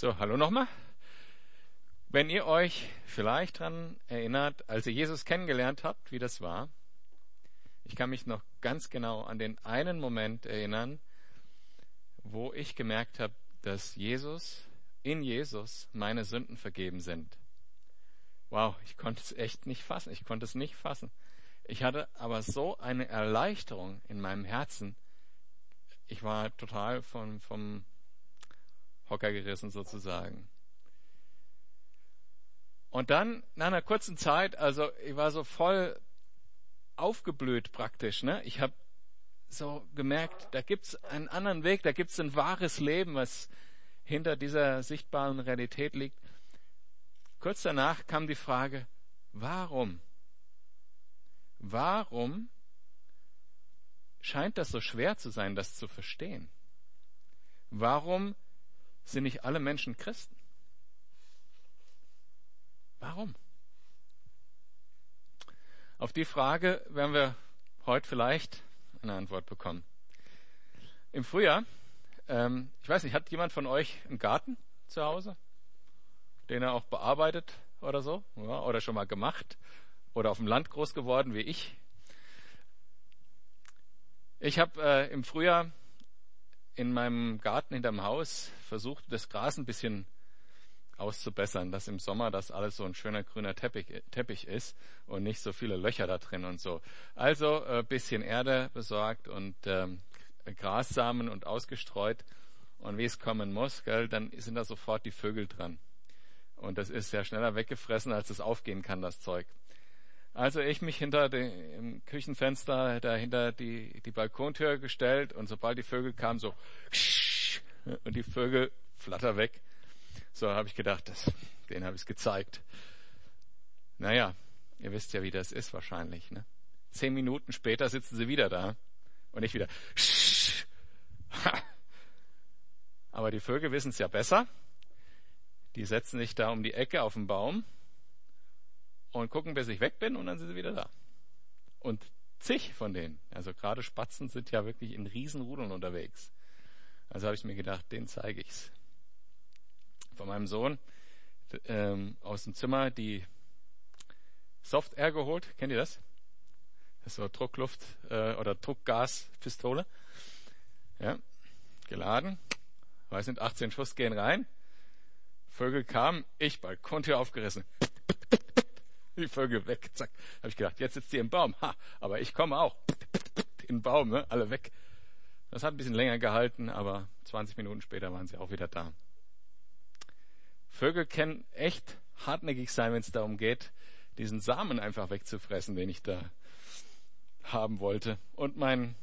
So, hallo nochmal. Wenn ihr euch vielleicht daran erinnert, als ihr Jesus kennengelernt habt, wie das war, ich kann mich noch ganz genau an den einen Moment erinnern, wo ich gemerkt habe, dass Jesus, in Jesus meine Sünden vergeben sind. Wow, ich konnte es echt nicht fassen. Ich konnte es nicht fassen. Ich hatte aber so eine Erleichterung in meinem Herzen. Ich war total vom, vom Hocker gerissen sozusagen. Und dann, nach einer kurzen Zeit, also ich war so voll aufgeblüht praktisch. Ne? Ich habe so gemerkt, da gibt's einen anderen Weg, da gibt's ein wahres Leben, was hinter dieser sichtbaren Realität liegt. Kurz danach kam die Frage, warum? Warum scheint das so schwer zu sein, das zu verstehen? Warum sind nicht alle Menschen Christen? Warum? Auf die Frage werden wir heute vielleicht eine Antwort bekommen. Im Frühjahr, ähm, ich weiß nicht, hat jemand von euch einen Garten zu Hause, den er auch bearbeitet oder so, ja, oder schon mal gemacht, oder auf dem Land groß geworden wie ich? Ich habe äh, im Frühjahr in meinem Garten hinterm Haus versucht, das Gras ein bisschen auszubessern, dass im Sommer das alles so ein schöner grüner Teppich, Teppich ist und nicht so viele Löcher da drin und so. Also äh, bisschen Erde besorgt und ähm, Grassamen und ausgestreut und wie es kommen muss, gell, dann sind da sofort die Vögel dran. Und das ist ja schneller weggefressen, als es aufgehen kann, das Zeug. Also ich mich hinter dem Küchenfenster dahinter die, die Balkontür gestellt und sobald die Vögel kamen, so und die Vögel flatter weg. So habe ich gedacht, das, denen habe ich gezeigt. Naja, ihr wisst ja, wie das ist wahrscheinlich. Ne? Zehn Minuten später sitzen sie wieder da und ich wieder. Aber die Vögel wissen es ja besser. Die setzen sich da um die Ecke auf den Baum und gucken, bis ich weg bin und dann sind sie wieder da. Und zig von denen, also gerade Spatzen sind ja wirklich in Riesenrudeln unterwegs. Also habe ich mir gedacht, den zeige ich's. Von meinem Sohn ähm, aus dem Zimmer die Soft Air geholt. Kennt ihr das? Das ist so Druckluft äh, oder Druckgaspistole. Ja, geladen. Weiß nicht, 18 Schuss gehen rein. Vögel kamen, ich Balkontür aufgerissen. Die Vögel weg, zack. Habe ich gedacht, jetzt sitzt die im Baum. Ha, aber ich komme auch. In den Baum, ne? alle weg. Das hat ein bisschen länger gehalten, aber 20 Minuten später waren sie auch wieder da. Vögel können echt hartnäckig sein, wenn es darum geht, diesen Samen einfach wegzufressen, den ich da haben wollte. Und mein,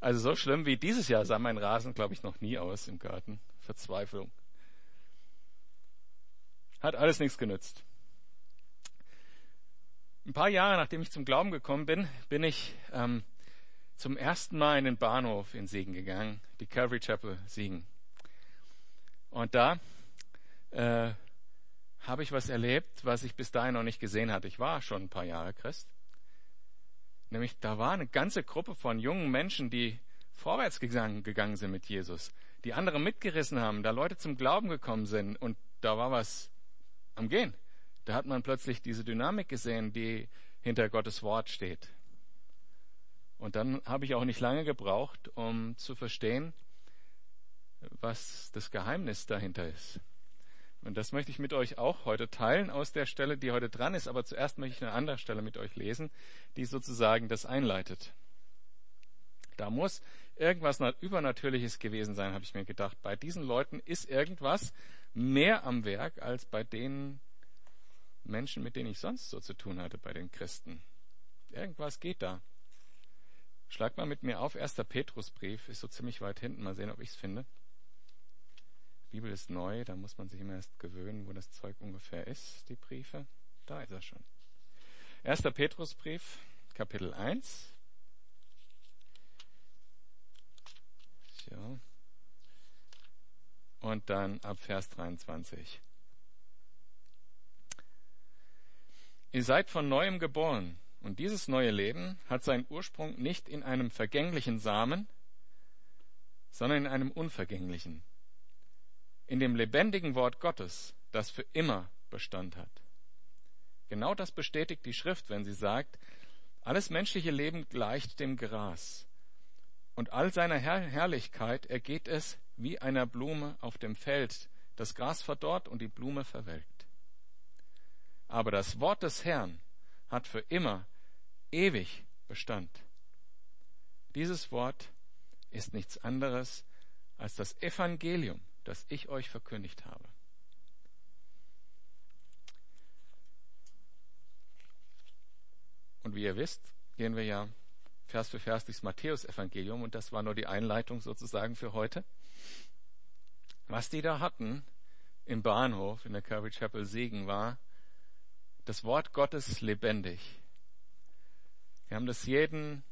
also so schlimm wie dieses Jahr sah mein Rasen, glaube ich, noch nie aus im Garten. Verzweiflung. Hat alles nichts genützt. Ein paar Jahre nachdem ich zum Glauben gekommen bin, bin ich ähm, zum ersten Mal in den Bahnhof in Siegen gegangen, die Calvary Chapel Siegen. Und da äh, habe ich was erlebt, was ich bis dahin noch nicht gesehen hatte. Ich war schon ein paar Jahre Christ. Nämlich da war eine ganze Gruppe von jungen Menschen, die vorwärts gegangen, gegangen sind mit Jesus, die andere mitgerissen haben, da Leute zum Glauben gekommen sind und da war was am Gehen. Da hat man plötzlich diese Dynamik gesehen, die hinter Gottes Wort steht. Und dann habe ich auch nicht lange gebraucht, um zu verstehen, was das Geheimnis dahinter ist. Und das möchte ich mit euch auch heute teilen aus der Stelle, die heute dran ist. Aber zuerst möchte ich eine andere Stelle mit euch lesen, die sozusagen das einleitet. Da muss irgendwas Übernatürliches gewesen sein, habe ich mir gedacht. Bei diesen Leuten ist irgendwas mehr am Werk als bei den Menschen, mit denen ich sonst so zu tun hatte, bei den Christen. Irgendwas geht da. Schlag mal mit mir auf, 1. Petrusbrief, ist so ziemlich weit hinten, mal sehen, ob ich es finde. Bibel ist neu, da muss man sich immer erst gewöhnen, wo das Zeug ungefähr ist, die Briefe. Da ist er schon. 1. Petrusbrief, Kapitel 1. So. Und dann ab Vers 23. Ihr seid von neuem geboren, und dieses neue Leben hat seinen Ursprung nicht in einem vergänglichen Samen, sondern in einem unvergänglichen in dem lebendigen Wort Gottes, das für immer Bestand hat. Genau das bestätigt die Schrift, wenn sie sagt, alles menschliche Leben gleicht dem Gras, und all seiner Herr Herrlichkeit ergeht es wie einer Blume auf dem Feld, das Gras verdorrt und die Blume verwelkt. Aber das Wort des Herrn hat für immer ewig Bestand. Dieses Wort ist nichts anderes als das Evangelium, das ich euch verkündigt habe. Und wie ihr wisst, gehen wir ja Vers für Vers durchs Matthäus-Evangelium und das war nur die Einleitung sozusagen für heute. Was die da hatten im Bahnhof in der Calvary Chapel Segen war das Wort Gottes lebendig. Wir haben das jeden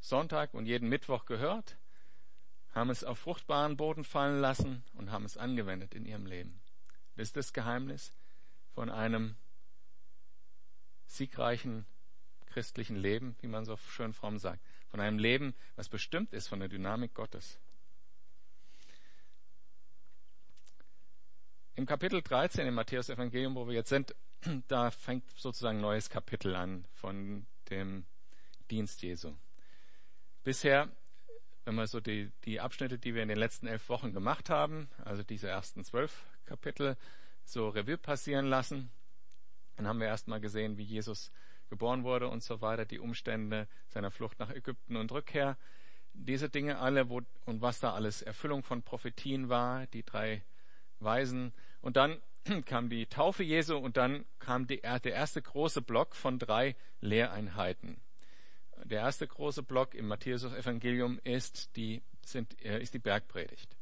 Sonntag und jeden Mittwoch gehört, haben es auf fruchtbaren Boden fallen lassen und haben es angewendet in ihrem Leben. Das ist das Geheimnis von einem siegreichen christlichen Leben, wie man so schön fromm sagt. Von einem Leben, was bestimmt ist von der Dynamik Gottes. Im Kapitel 13 im Matthäus-Evangelium, wo wir jetzt sind, da fängt sozusagen ein neues Kapitel an von dem Dienst Jesu. Bisher, wenn man so die, die Abschnitte, die wir in den letzten elf Wochen gemacht haben, also diese ersten zwölf Kapitel, so Revue passieren lassen, dann haben wir erstmal gesehen, wie Jesus geboren wurde und so weiter, die Umstände seiner Flucht nach Ägypten und Rückkehr. Diese Dinge alle wo, und was da alles Erfüllung von Prophetien war, die drei Weisen. Und dann kam die Taufe Jesu und dann kam die, der erste große Block von drei Lehreinheiten. Der erste große Block im Matthäus-Evangelium ist die, sind, äh, ist die Bergpredigt.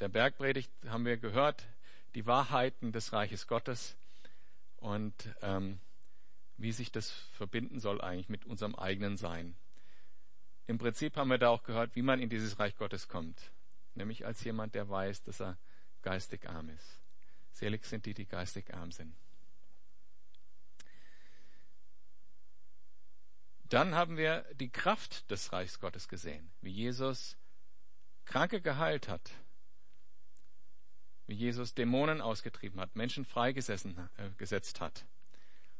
Der Bergpredigt haben wir gehört, die Wahrheiten des Reiches Gottes und ähm, wie sich das verbinden soll eigentlich mit unserem eigenen Sein. Im Prinzip haben wir da auch gehört, wie man in dieses Reich Gottes kommt. Nämlich als jemand, der weiß, dass er geistig arm ist. Selig sind die, die geistig arm sind. Dann haben wir die Kraft des Reichs Gottes gesehen, wie Jesus Kranke geheilt hat, wie Jesus Dämonen ausgetrieben hat, Menschen freigesetzt äh, hat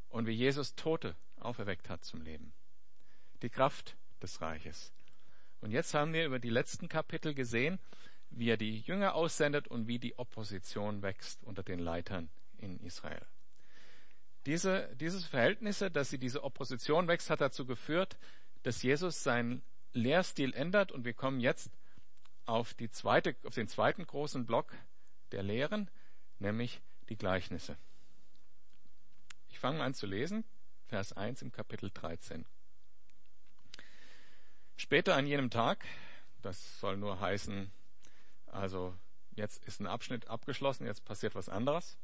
und wie Jesus Tote auferweckt hat zum Leben. Die Kraft des Reiches. Und jetzt haben wir über die letzten Kapitel gesehen, wie er die Jünger aussendet und wie die Opposition wächst unter den Leitern in Israel. Diese, dieses Verhältnisse, dass sie diese Opposition wächst, hat dazu geführt, dass Jesus seinen Lehrstil ändert und wir kommen jetzt auf, die zweite, auf den zweiten großen Block der Lehren, nämlich die Gleichnisse. Ich fange an zu lesen, Vers 1 im Kapitel 13. Später an jenem Tag, das soll nur heißen, also jetzt ist ein Abschnitt abgeschlossen, jetzt passiert was anderes,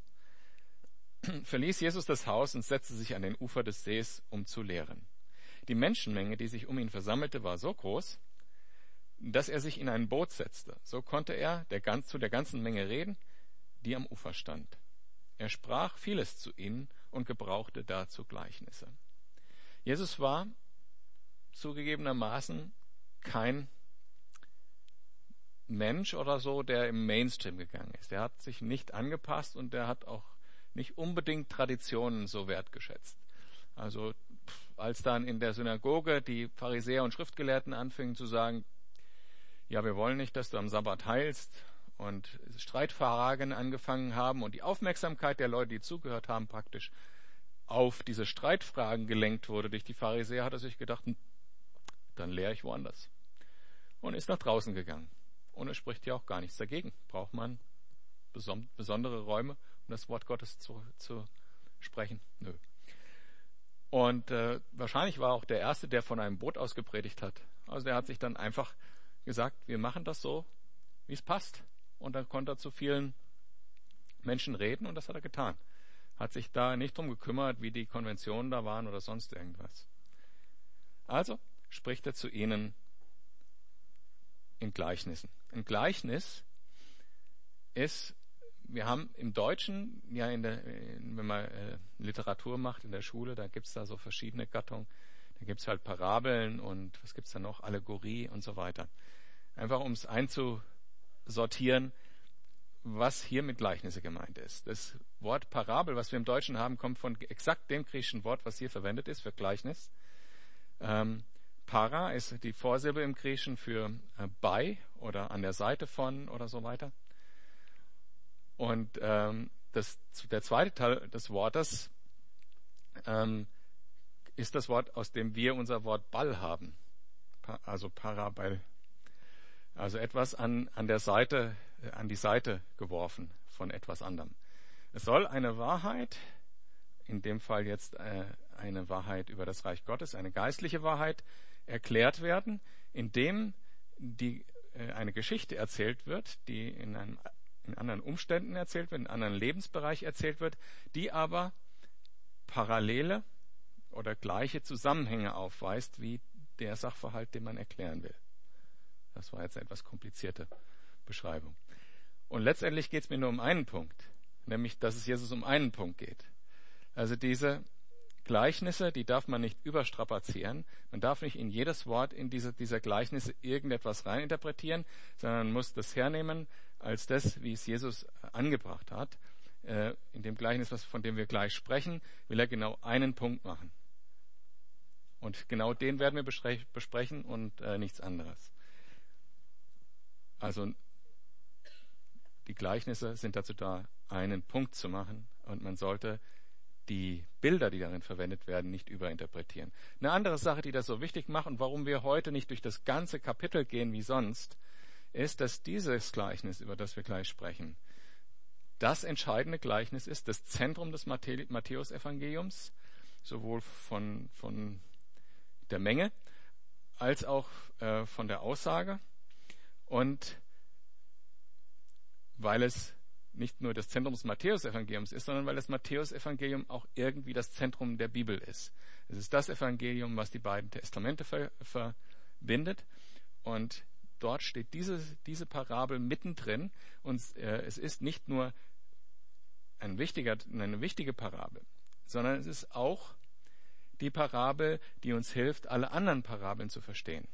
verließ Jesus das Haus und setzte sich an den Ufer des Sees, um zu lehren. Die Menschenmenge, die sich um ihn versammelte, war so groß, dass er sich in ein Boot setzte. So konnte er der, zu der ganzen Menge reden, die am Ufer stand. Er sprach vieles zu ihnen und gebrauchte dazu Gleichnisse. Jesus war zugegebenermaßen kein Mensch oder so, der im Mainstream gegangen ist. Der hat sich nicht angepasst und der hat auch nicht unbedingt Traditionen so wertgeschätzt. Also als dann in der Synagoge die Pharisäer und Schriftgelehrten anfingen zu sagen, ja, wir wollen nicht, dass du am Sabbat heilst und Streitfragen angefangen haben und die Aufmerksamkeit der Leute, die zugehört haben, praktisch auf diese Streitfragen gelenkt wurde durch die Pharisäer, hat er sich gedacht, hm, dann lehre ich woanders. Und ist nach draußen gegangen. Und er spricht ja auch gar nichts dagegen. Braucht man besondere Räume, um das Wort Gottes zu, zu sprechen? Nö. Und äh, wahrscheinlich war auch der Erste, der von einem Boot aus gepredigt hat. Also der hat sich dann einfach gesagt, wir machen das so, wie es passt und dann konnte er zu vielen Menschen reden und das hat er getan. Hat sich da nicht drum gekümmert, wie die Konventionen da waren oder sonst irgendwas. Also spricht er zu ihnen in Gleichnissen. Ein Gleichnis ist, wir haben im Deutschen, ja, in der, wenn man äh, Literatur macht in der Schule, da gibt's da so verschiedene Gattungen. Da gibt's halt Parabeln und was gibt's da noch? Allegorie und so weiter. Einfach um es einzu, sortieren, was hier mit Gleichnisse gemeint ist. Das Wort Parabel, was wir im Deutschen haben, kommt von exakt dem griechischen Wort, was hier verwendet ist für Gleichnis. Ähm, para ist die Vorsilbe im Griechischen für äh, bei oder an der Seite von oder so weiter. Und ähm, das, der zweite Teil des Wortes ähm, ist das Wort, aus dem wir unser Wort Ball haben. Pa also Parabel. Also etwas an, an der Seite, äh, an die Seite geworfen von etwas anderem. Es soll eine Wahrheit, in dem Fall jetzt äh, eine Wahrheit über das Reich Gottes, eine geistliche Wahrheit, erklärt werden, indem die, äh, eine Geschichte erzählt wird, die in, einem, in anderen Umständen erzählt wird, in einem anderen Lebensbereich erzählt wird, die aber parallele oder gleiche Zusammenhänge aufweist wie der Sachverhalt, den man erklären will. Das war jetzt eine etwas komplizierte Beschreibung. Und letztendlich geht es mir nur um einen Punkt, nämlich dass es Jesus um einen Punkt geht. Also diese Gleichnisse, die darf man nicht überstrapazieren. Man darf nicht in jedes Wort in diese, dieser Gleichnisse irgendetwas reininterpretieren, sondern muss das hernehmen als das, wie es Jesus angebracht hat. Äh, in dem Gleichnis, was, von dem wir gleich sprechen, will er genau einen Punkt machen. Und genau den werden wir besprechen und äh, nichts anderes. Also die Gleichnisse sind dazu da, einen Punkt zu machen und man sollte die Bilder, die darin verwendet werden, nicht überinterpretieren. Eine andere Sache, die das so wichtig macht und warum wir heute nicht durch das ganze Kapitel gehen wie sonst, ist, dass dieses Gleichnis, über das wir gleich sprechen, das entscheidende Gleichnis ist, das Zentrum des Matthäusevangeliums, sowohl von, von der Menge als auch äh, von der Aussage. Und weil es nicht nur das Zentrum des Matthäusevangeliums ist, sondern weil das Matthäusevangelium auch irgendwie das Zentrum der Bibel ist. Es ist das Evangelium, was die beiden Testamente ver verbindet. Und dort steht diese, diese Parabel mittendrin. Und äh, es ist nicht nur ein wichtiger, eine wichtige Parabel, sondern es ist auch die Parabel, die uns hilft, alle anderen Parabeln zu verstehen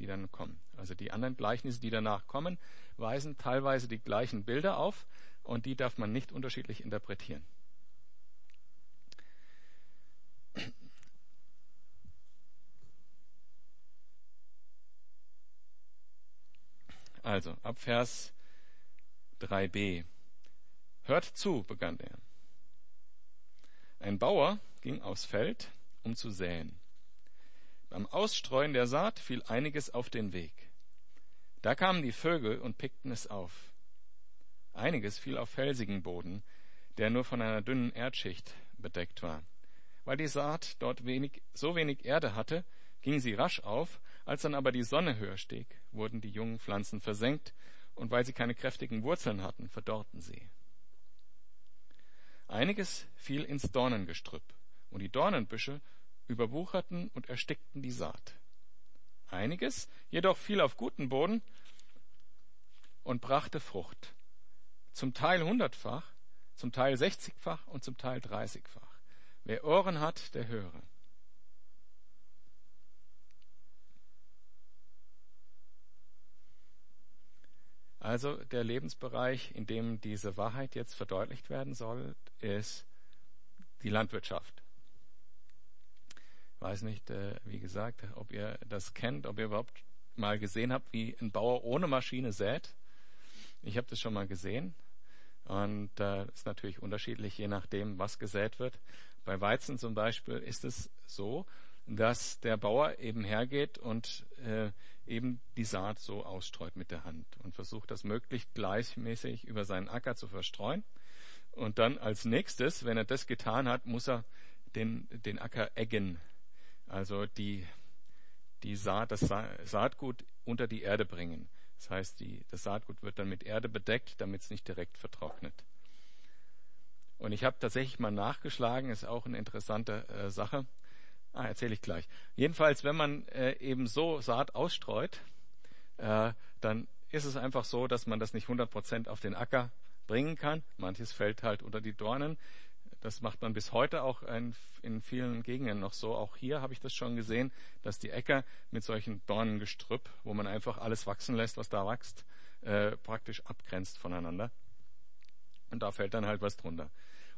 die dann kommen. Also die anderen Gleichnisse, die danach kommen, weisen teilweise die gleichen Bilder auf und die darf man nicht unterschiedlich interpretieren. Also, ab Vers 3b. Hört zu, begann er. Ein Bauer ging aufs Feld, um zu säen. Beim Ausstreuen der Saat fiel einiges auf den Weg. Da kamen die Vögel und pickten es auf. Einiges fiel auf felsigen Boden, der nur von einer dünnen Erdschicht bedeckt war. Weil die Saat dort wenig, so wenig Erde hatte, ging sie rasch auf, als dann aber die Sonne höher stieg, wurden die jungen Pflanzen versenkt, und weil sie keine kräftigen Wurzeln hatten, verdorrten sie. Einiges fiel ins Dornengestrüpp, und die Dornenbüsche überwucherten und erstickten die Saat. Einiges jedoch fiel auf guten Boden und brachte Frucht. Zum Teil hundertfach, zum Teil sechzigfach und zum Teil dreißigfach. Wer Ohren hat, der höre. Also der Lebensbereich, in dem diese Wahrheit jetzt verdeutlicht werden soll, ist die Landwirtschaft weiß nicht, äh, wie gesagt, ob ihr das kennt, ob ihr überhaupt mal gesehen habt, wie ein Bauer ohne Maschine sät. Ich habe das schon mal gesehen. Und äh, ist natürlich unterschiedlich, je nachdem, was gesät wird. Bei Weizen zum Beispiel ist es so, dass der Bauer eben hergeht und äh, eben die Saat so ausstreut mit der Hand und versucht, das möglichst gleichmäßig über seinen Acker zu verstreuen. Und dann als nächstes, wenn er das getan hat, muss er den, den Acker eggen also die, die Saat, das Saatgut unter die Erde bringen. Das heißt, die, das Saatgut wird dann mit Erde bedeckt, damit es nicht direkt vertrocknet. Und ich habe tatsächlich mal nachgeschlagen, ist auch eine interessante äh, Sache. Ah, erzähle ich gleich. Jedenfalls, wenn man äh, eben so Saat ausstreut, äh, dann ist es einfach so, dass man das nicht 100% auf den Acker bringen kann. Manches fällt halt unter die Dornen. Das macht man bis heute auch in, vielen Gegenden noch so. Auch hier habe ich das schon gesehen, dass die Äcker mit solchen Dornengestrüpp, wo man einfach alles wachsen lässt, was da wächst, äh, praktisch abgrenzt voneinander. Und da fällt dann halt was drunter.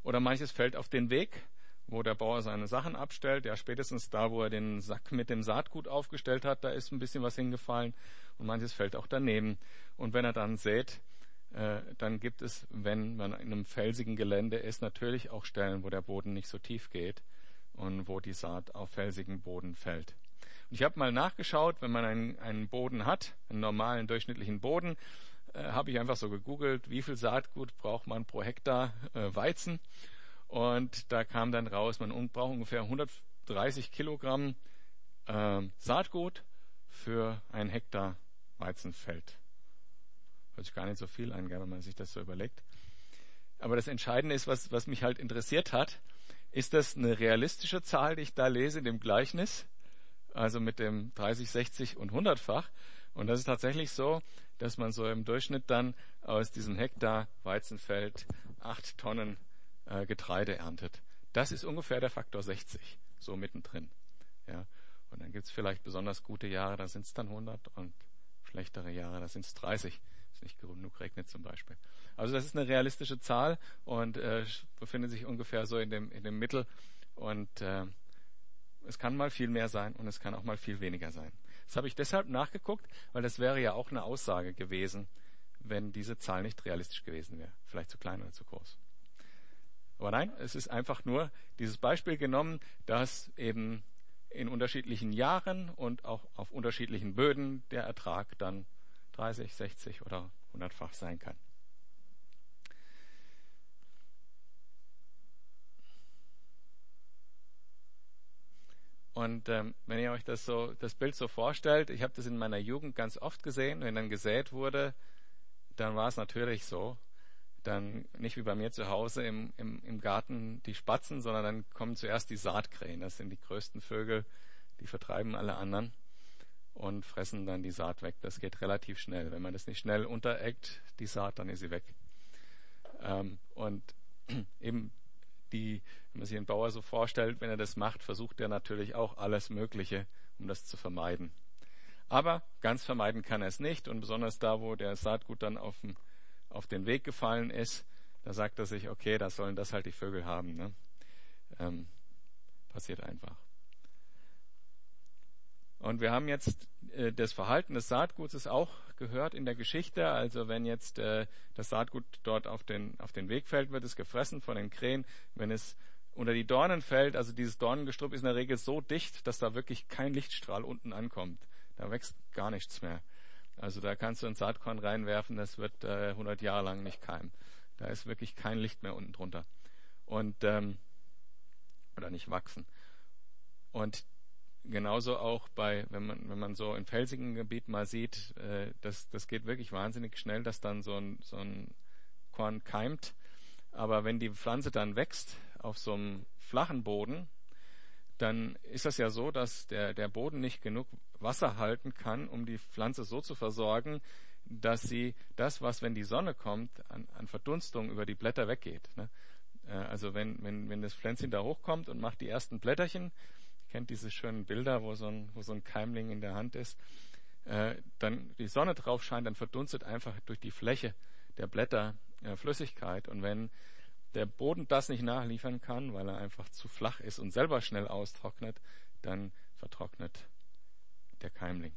Oder manches fällt auf den Weg, wo der Bauer seine Sachen abstellt. Ja, spätestens da, wo er den Sack mit dem Saatgut aufgestellt hat, da ist ein bisschen was hingefallen. Und manches fällt auch daneben. Und wenn er dann sät, dann gibt es, wenn man in einem felsigen Gelände ist, natürlich auch Stellen, wo der Boden nicht so tief geht und wo die Saat auf felsigen Boden fällt. Und ich habe mal nachgeschaut, wenn man einen, einen Boden hat, einen normalen durchschnittlichen Boden, äh, habe ich einfach so gegoogelt, wie viel Saatgut braucht man pro Hektar äh, Weizen. Und da kam dann raus, man braucht ungefähr 130 Kilogramm äh, Saatgut für ein Hektar Weizenfeld. Hört sich gar nicht so viel an, wenn man sich das so überlegt. Aber das Entscheidende ist, was, was mich halt interessiert hat, ist das eine realistische Zahl, die ich da lese in dem Gleichnis? Also mit dem 30, 60 und 100-fach. Und das ist tatsächlich so, dass man so im Durchschnitt dann aus diesem Hektar Weizenfeld acht Tonnen äh, Getreide erntet. Das ist ungefähr der Faktor 60, so mittendrin. Ja. Und dann gibt's vielleicht besonders gute Jahre, da sind's dann 100 und schlechtere Jahre, da sind's 30 nicht genug regnet zum Beispiel. Also das ist eine realistische Zahl und äh, befindet sich ungefähr so in dem, in dem Mittel. Und äh, es kann mal viel mehr sein und es kann auch mal viel weniger sein. Das habe ich deshalb nachgeguckt, weil das wäre ja auch eine Aussage gewesen, wenn diese Zahl nicht realistisch gewesen wäre. Vielleicht zu klein oder zu groß. Aber nein, es ist einfach nur dieses Beispiel genommen, dass eben in unterschiedlichen Jahren und auch auf unterschiedlichen Böden der Ertrag dann 30, 60 oder 100-fach sein kann. Und ähm, wenn ihr euch das so, das Bild so vorstellt, ich habe das in meiner Jugend ganz oft gesehen, wenn dann gesät wurde, dann war es natürlich so, dann nicht wie bei mir zu Hause im, im, im Garten die Spatzen, sondern dann kommen zuerst die Saatkrähen. Das sind die größten Vögel, die vertreiben alle anderen und fressen dann die Saat weg. Das geht relativ schnell. Wenn man das nicht schnell untereckt, die Saat, dann ist sie weg. Ähm, und eben die, wenn man sich den Bauer so vorstellt, wenn er das macht, versucht er natürlich auch alles Mögliche, um das zu vermeiden. Aber ganz vermeiden kann er es nicht und besonders da, wo der Saatgut dann auf den, auf den Weg gefallen ist, da sagt er sich, okay, da sollen das halt die Vögel haben. Ne? Ähm, passiert einfach. Und wir haben jetzt äh, das Verhalten des Saatguts auch gehört in der Geschichte. Also wenn jetzt äh, das Saatgut dort auf den, auf den Weg fällt, wird es gefressen von den Krähen. Wenn es unter die Dornen fällt, also dieses Dornengestrüpp ist in der Regel so dicht, dass da wirklich kein Lichtstrahl unten ankommt. Da wächst gar nichts mehr. Also da kannst du ein Saatkorn reinwerfen, das wird äh, 100 Jahre lang nicht keimen. Da ist wirklich kein Licht mehr unten drunter. Und, ähm, oder nicht wachsen. Und genauso auch bei, wenn man, wenn man so in felsigen Gebieten mal sieht, äh, das, das geht wirklich wahnsinnig schnell, dass dann so ein, so ein Korn keimt. Aber wenn die Pflanze dann wächst auf so einem flachen Boden, dann ist das ja so, dass der, der Boden nicht genug Wasser halten kann, um die Pflanze so zu versorgen, dass sie das, was, wenn die Sonne kommt, an, an Verdunstung über die Blätter weggeht. Ne? Äh, also wenn, wenn, wenn das Pflänzchen da hochkommt und macht die ersten Blätterchen, kennt diese schönen Bilder, wo so ein, wo so ein Keimling in der Hand ist, äh, dann die Sonne drauf scheint, dann verdunstet einfach durch die Fläche der Blätter äh, Flüssigkeit. Und wenn der Boden das nicht nachliefern kann, weil er einfach zu flach ist und selber schnell austrocknet, dann vertrocknet der Keimling.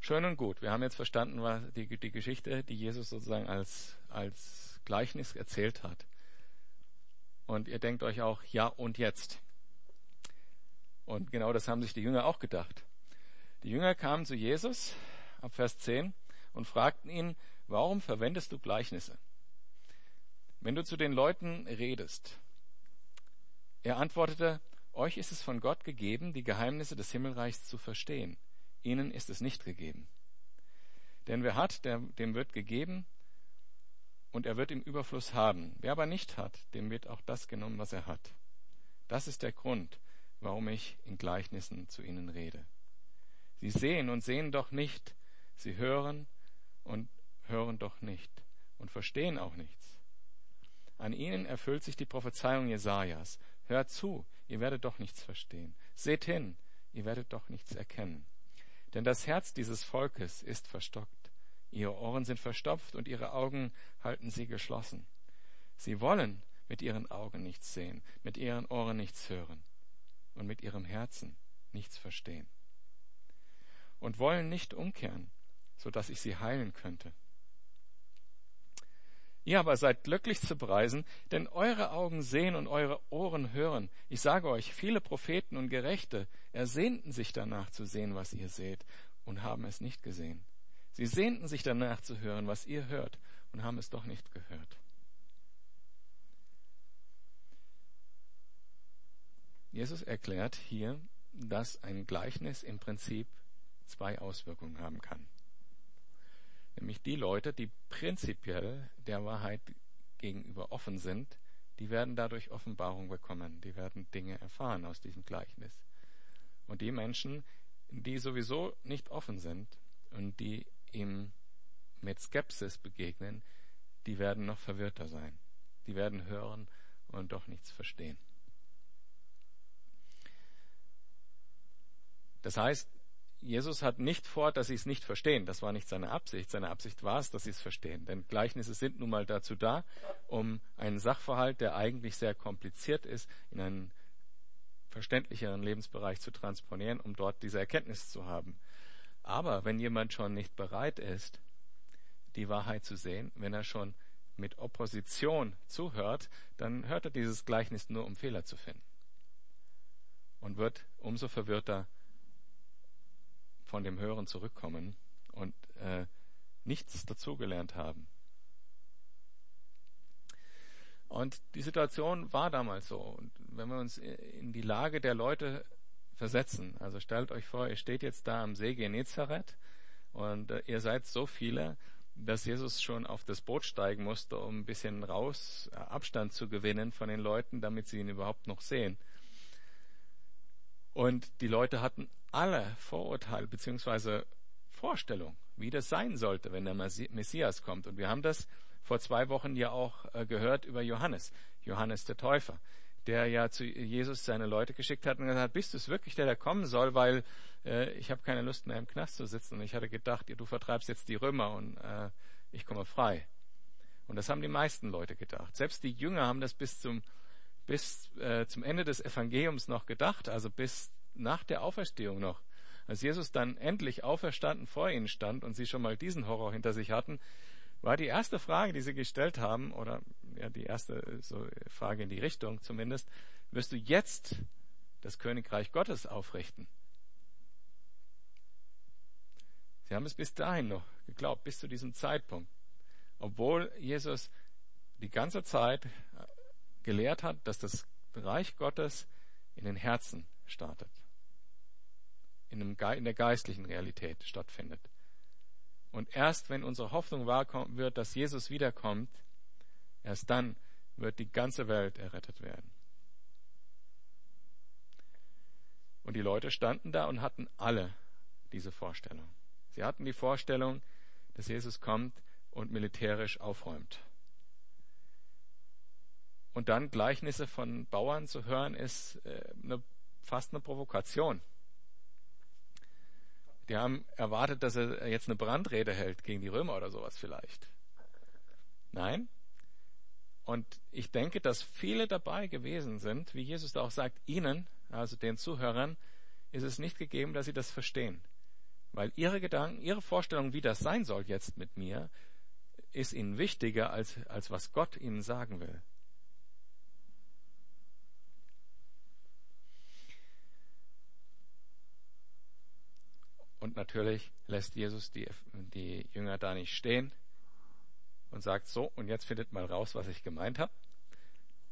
Schön und gut. Wir haben jetzt verstanden, was die, die Geschichte, die Jesus sozusagen als, als Gleichnis erzählt hat. Und ihr denkt euch auch, ja und jetzt? Und genau das haben sich die Jünger auch gedacht. Die Jünger kamen zu Jesus ab Vers 10 und fragten ihn, warum verwendest du Gleichnisse? Wenn du zu den Leuten redest. Er antwortete, euch ist es von Gott gegeben, die Geheimnisse des Himmelreichs zu verstehen. Ihnen ist es nicht gegeben. Denn wer hat, dem wird gegeben, und er wird im Überfluss haben. Wer aber nicht hat, dem wird auch das genommen, was er hat. Das ist der Grund, warum ich in Gleichnissen zu ihnen rede. Sie sehen und sehen doch nicht, sie hören und hören doch nicht und verstehen auch nichts. An ihnen erfüllt sich die Prophezeiung Jesajas. Hört zu, ihr werdet doch nichts verstehen. Seht hin, ihr werdet doch nichts erkennen. Denn das Herz dieses Volkes ist verstockt. Ihre Ohren sind verstopft und ihre Augen halten sie geschlossen. Sie wollen mit ihren Augen nichts sehen, mit ihren Ohren nichts hören und mit ihrem Herzen nichts verstehen. Und wollen nicht umkehren, so dass ich sie heilen könnte. Ihr aber seid glücklich zu preisen, denn eure Augen sehen und eure Ohren hören. Ich sage euch, viele Propheten und Gerechte ersehnten sich danach zu sehen, was ihr seht, und haben es nicht gesehen. Sie sehnten sich danach zu hören, was ihr hört, und haben es doch nicht gehört. Jesus erklärt hier, dass ein Gleichnis im Prinzip zwei Auswirkungen haben kann. Nämlich die Leute, die prinzipiell der Wahrheit gegenüber offen sind, die werden dadurch Offenbarung bekommen, die werden Dinge erfahren aus diesem Gleichnis. Und die Menschen, die sowieso nicht offen sind und die ihm mit Skepsis begegnen, die werden noch verwirrter sein. Die werden hören und doch nichts verstehen. Das heißt, Jesus hat nicht vor, dass sie es nicht verstehen. Das war nicht seine Absicht. Seine Absicht war es, dass sie es verstehen. Denn Gleichnisse sind nun mal dazu da, um einen Sachverhalt, der eigentlich sehr kompliziert ist, in einen verständlicheren Lebensbereich zu transponieren, um dort diese Erkenntnis zu haben. Aber wenn jemand schon nicht bereit ist, die Wahrheit zu sehen, wenn er schon mit Opposition zuhört, dann hört er dieses Gleichnis nur, um Fehler zu finden. Und wird umso verwirrter von dem Hören zurückkommen und äh, nichts dazugelernt haben. Und die Situation war damals so. Und wenn wir uns in die Lage der Leute versetzen, also stellt euch vor, ihr steht jetzt da am See Genezareth und äh, ihr seid so viele, dass Jesus schon auf das Boot steigen musste, um ein bisschen raus äh, Abstand zu gewinnen von den Leuten, damit sie ihn überhaupt noch sehen. Und die Leute hatten alle Vorurteile bzw. Vorstellung, wie das sein sollte, wenn der Messias kommt. Und wir haben das vor zwei Wochen ja auch äh, gehört über Johannes, Johannes der Täufer, der ja zu Jesus seine Leute geschickt hat und gesagt hat, bist du es wirklich, der da kommen soll, weil äh, ich habe keine Lust mehr im Knast zu sitzen. Und ich hatte gedacht, du vertreibst jetzt die Römer und äh, ich komme frei. Und das haben die meisten Leute gedacht. Selbst die Jünger haben das bis zum bis äh, zum Ende des Evangeliums noch gedacht, also bis nach der Auferstehung noch. Als Jesus dann endlich auferstanden vor ihnen stand und sie schon mal diesen Horror hinter sich hatten, war die erste Frage, die sie gestellt haben, oder ja, die erste so Frage in die Richtung zumindest, wirst du jetzt das Königreich Gottes aufrichten? Sie haben es bis dahin noch geglaubt, bis zu diesem Zeitpunkt. Obwohl Jesus die ganze Zeit gelehrt hat, dass das Reich Gottes in den Herzen startet, in der geistlichen Realität stattfindet. Und erst wenn unsere Hoffnung wahr wird, dass Jesus wiederkommt, erst dann wird die ganze Welt errettet werden. Und die Leute standen da und hatten alle diese Vorstellung. Sie hatten die Vorstellung, dass Jesus kommt und militärisch aufräumt. Und dann Gleichnisse von Bauern zu hören, ist äh, eine, fast eine Provokation. Die haben erwartet, dass er jetzt eine Brandrede hält gegen die Römer oder sowas vielleicht. Nein. Und ich denke, dass viele dabei gewesen sind, wie Jesus da auch sagt, ihnen, also den Zuhörern, ist es nicht gegeben, dass sie das verstehen. Weil ihre Gedanken, ihre Vorstellung, wie das sein soll jetzt mit mir, ist ihnen wichtiger, als, als was Gott ihnen sagen will. Und natürlich lässt Jesus die, die Jünger da nicht stehen und sagt so, und jetzt findet mal raus, was ich gemeint habe,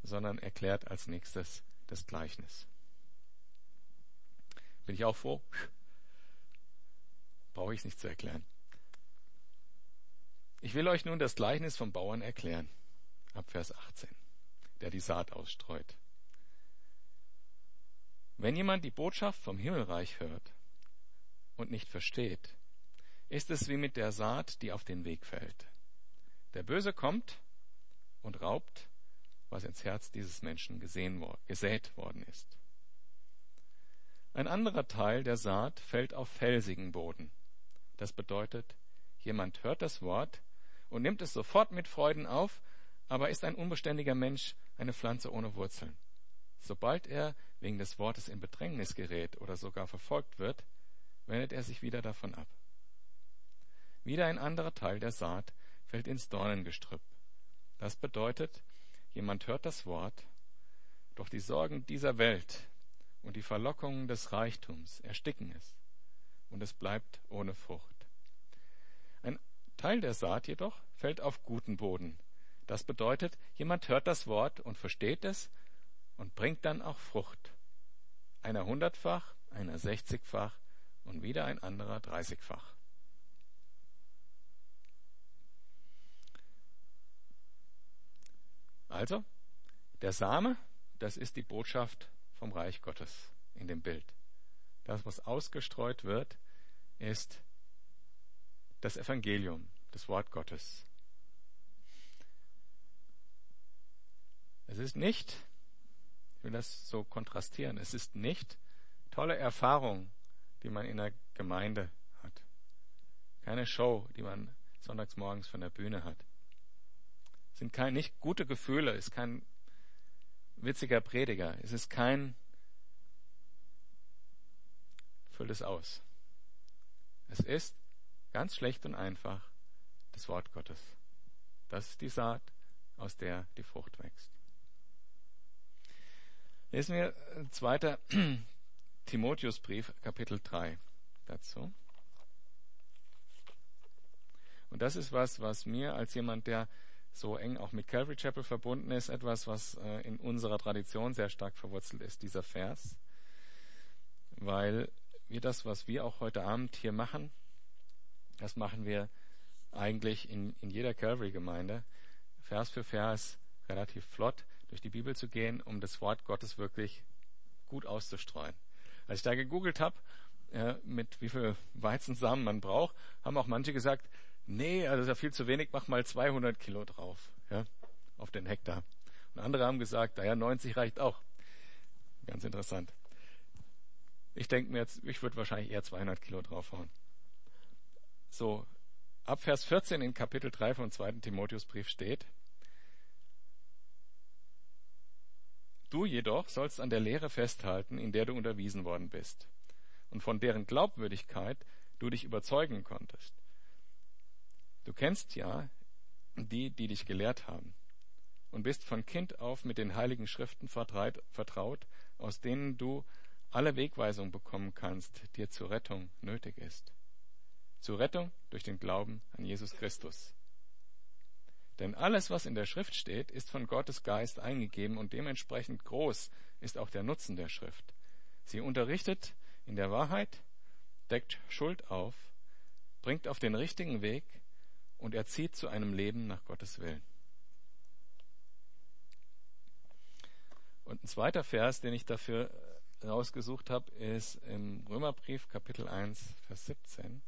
sondern erklärt als nächstes das Gleichnis. Bin ich auch froh? Brauche ich es nicht zu erklären. Ich will euch nun das Gleichnis vom Bauern erklären, ab Vers 18, der die Saat ausstreut. Wenn jemand die Botschaft vom Himmelreich hört und nicht versteht, ist es wie mit der Saat, die auf den Weg fällt. Der Böse kommt und raubt, was ins Herz dieses Menschen gesehen, gesät worden ist. Ein anderer Teil der Saat fällt auf felsigen Boden. Das bedeutet, jemand hört das Wort und nimmt es sofort mit Freuden auf, aber ist ein unbeständiger Mensch, eine Pflanze ohne Wurzeln. Sobald er wegen des Wortes in Bedrängnis gerät oder sogar verfolgt wird, wendet er sich wieder davon ab. Wieder ein anderer Teil der Saat fällt ins Dornengestrüpp. Das bedeutet, jemand hört das Wort, doch die Sorgen dieser Welt und die Verlockungen des Reichtums ersticken es, und es bleibt ohne Frucht. Ein Teil der Saat jedoch fällt auf guten Boden. Das bedeutet, jemand hört das Wort und versteht es und bringt dann auch Frucht. Einer hundertfach, einer sechzigfach und wieder ein anderer dreißigfach. Also, der Same, das ist die Botschaft vom Reich Gottes in dem Bild. Das, was ausgestreut wird, ist das Evangelium, das Wort Gottes. Es ist nicht, ich will das so kontrastieren, es ist nicht tolle Erfahrung, die man in der Gemeinde hat. Keine Show, die man sonntags morgens von der Bühne hat. Sind kein, nicht gute Gefühle, ist kein witziger Prediger, es ist kein füllt es aus. Es ist ganz schlecht und einfach das Wort Gottes. Das ist die Saat, aus der die Frucht wächst. Lesen wir 2. Timotheusbrief, Kapitel 3 dazu. Und das ist was, was mir als jemand, der so eng auch mit Calvary Chapel verbunden ist, etwas, was äh, in unserer Tradition sehr stark verwurzelt ist, dieser Vers. Weil wir das, was wir auch heute Abend hier machen, das machen wir eigentlich in, in jeder Calvary-Gemeinde, Vers für Vers, relativ flott durch die Bibel zu gehen, um das Wort Gottes wirklich gut auszustreuen. Als ich da gegoogelt habe, äh, mit wie viel Weizensamen man braucht, haben auch manche gesagt, nee, also ist ja viel zu wenig, mach mal 200 Kilo drauf, ja, auf den Hektar. Und andere haben gesagt, naja, 90 reicht auch. Ganz interessant. Ich denke mir jetzt, ich würde wahrscheinlich eher 200 Kilo draufhauen. So, ab Vers 14 in Kapitel 3 vom 2. Timotheusbrief steht, Du jedoch sollst an der Lehre festhalten, in der du unterwiesen worden bist und von deren Glaubwürdigkeit du dich überzeugen konntest. Du kennst ja die, die dich gelehrt haben und bist von Kind auf mit den heiligen Schriften vertraut, aus denen du alle Wegweisung bekommen kannst, dir zur Rettung nötig ist. Zur Rettung durch den Glauben an Jesus Christus. Denn alles, was in der Schrift steht, ist von Gottes Geist eingegeben und dementsprechend groß ist auch der Nutzen der Schrift. Sie unterrichtet in der Wahrheit, deckt Schuld auf, bringt auf den richtigen Weg und erzieht zu einem Leben nach Gottes Willen. Und ein zweiter Vers, den ich dafür rausgesucht habe, ist im Römerbrief Kapitel 1, Vers 17.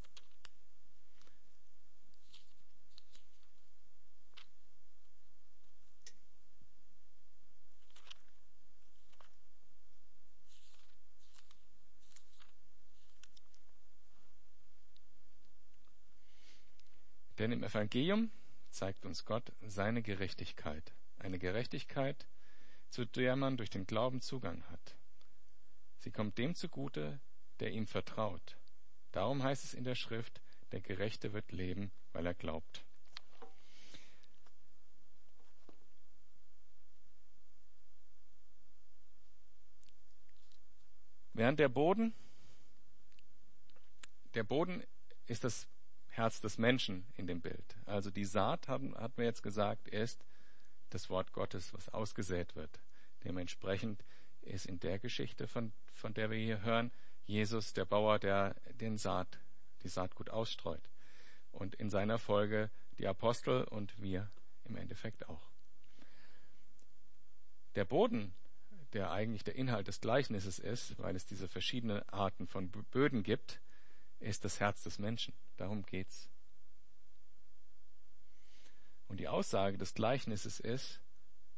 Denn im Evangelium zeigt uns Gott seine Gerechtigkeit, eine Gerechtigkeit, zu der man durch den Glauben Zugang hat. Sie kommt dem zugute, der ihm vertraut. Darum heißt es in der Schrift, der Gerechte wird leben, weil er glaubt. Während der Boden, der Boden ist das Herz des Menschen in dem Bild. Also die Saat, haben, hat man jetzt gesagt, ist das Wort Gottes, was ausgesät wird. Dementsprechend ist in der Geschichte, von, von der wir hier hören, Jesus der Bauer, der den Saat, die Saatgut ausstreut. Und in seiner Folge die Apostel und wir im Endeffekt auch. Der Boden, der eigentlich der Inhalt des Gleichnisses ist, weil es diese verschiedenen Arten von Böden gibt, ist das Herz des Menschen. Darum geht's. Und die Aussage des Gleichnisses ist,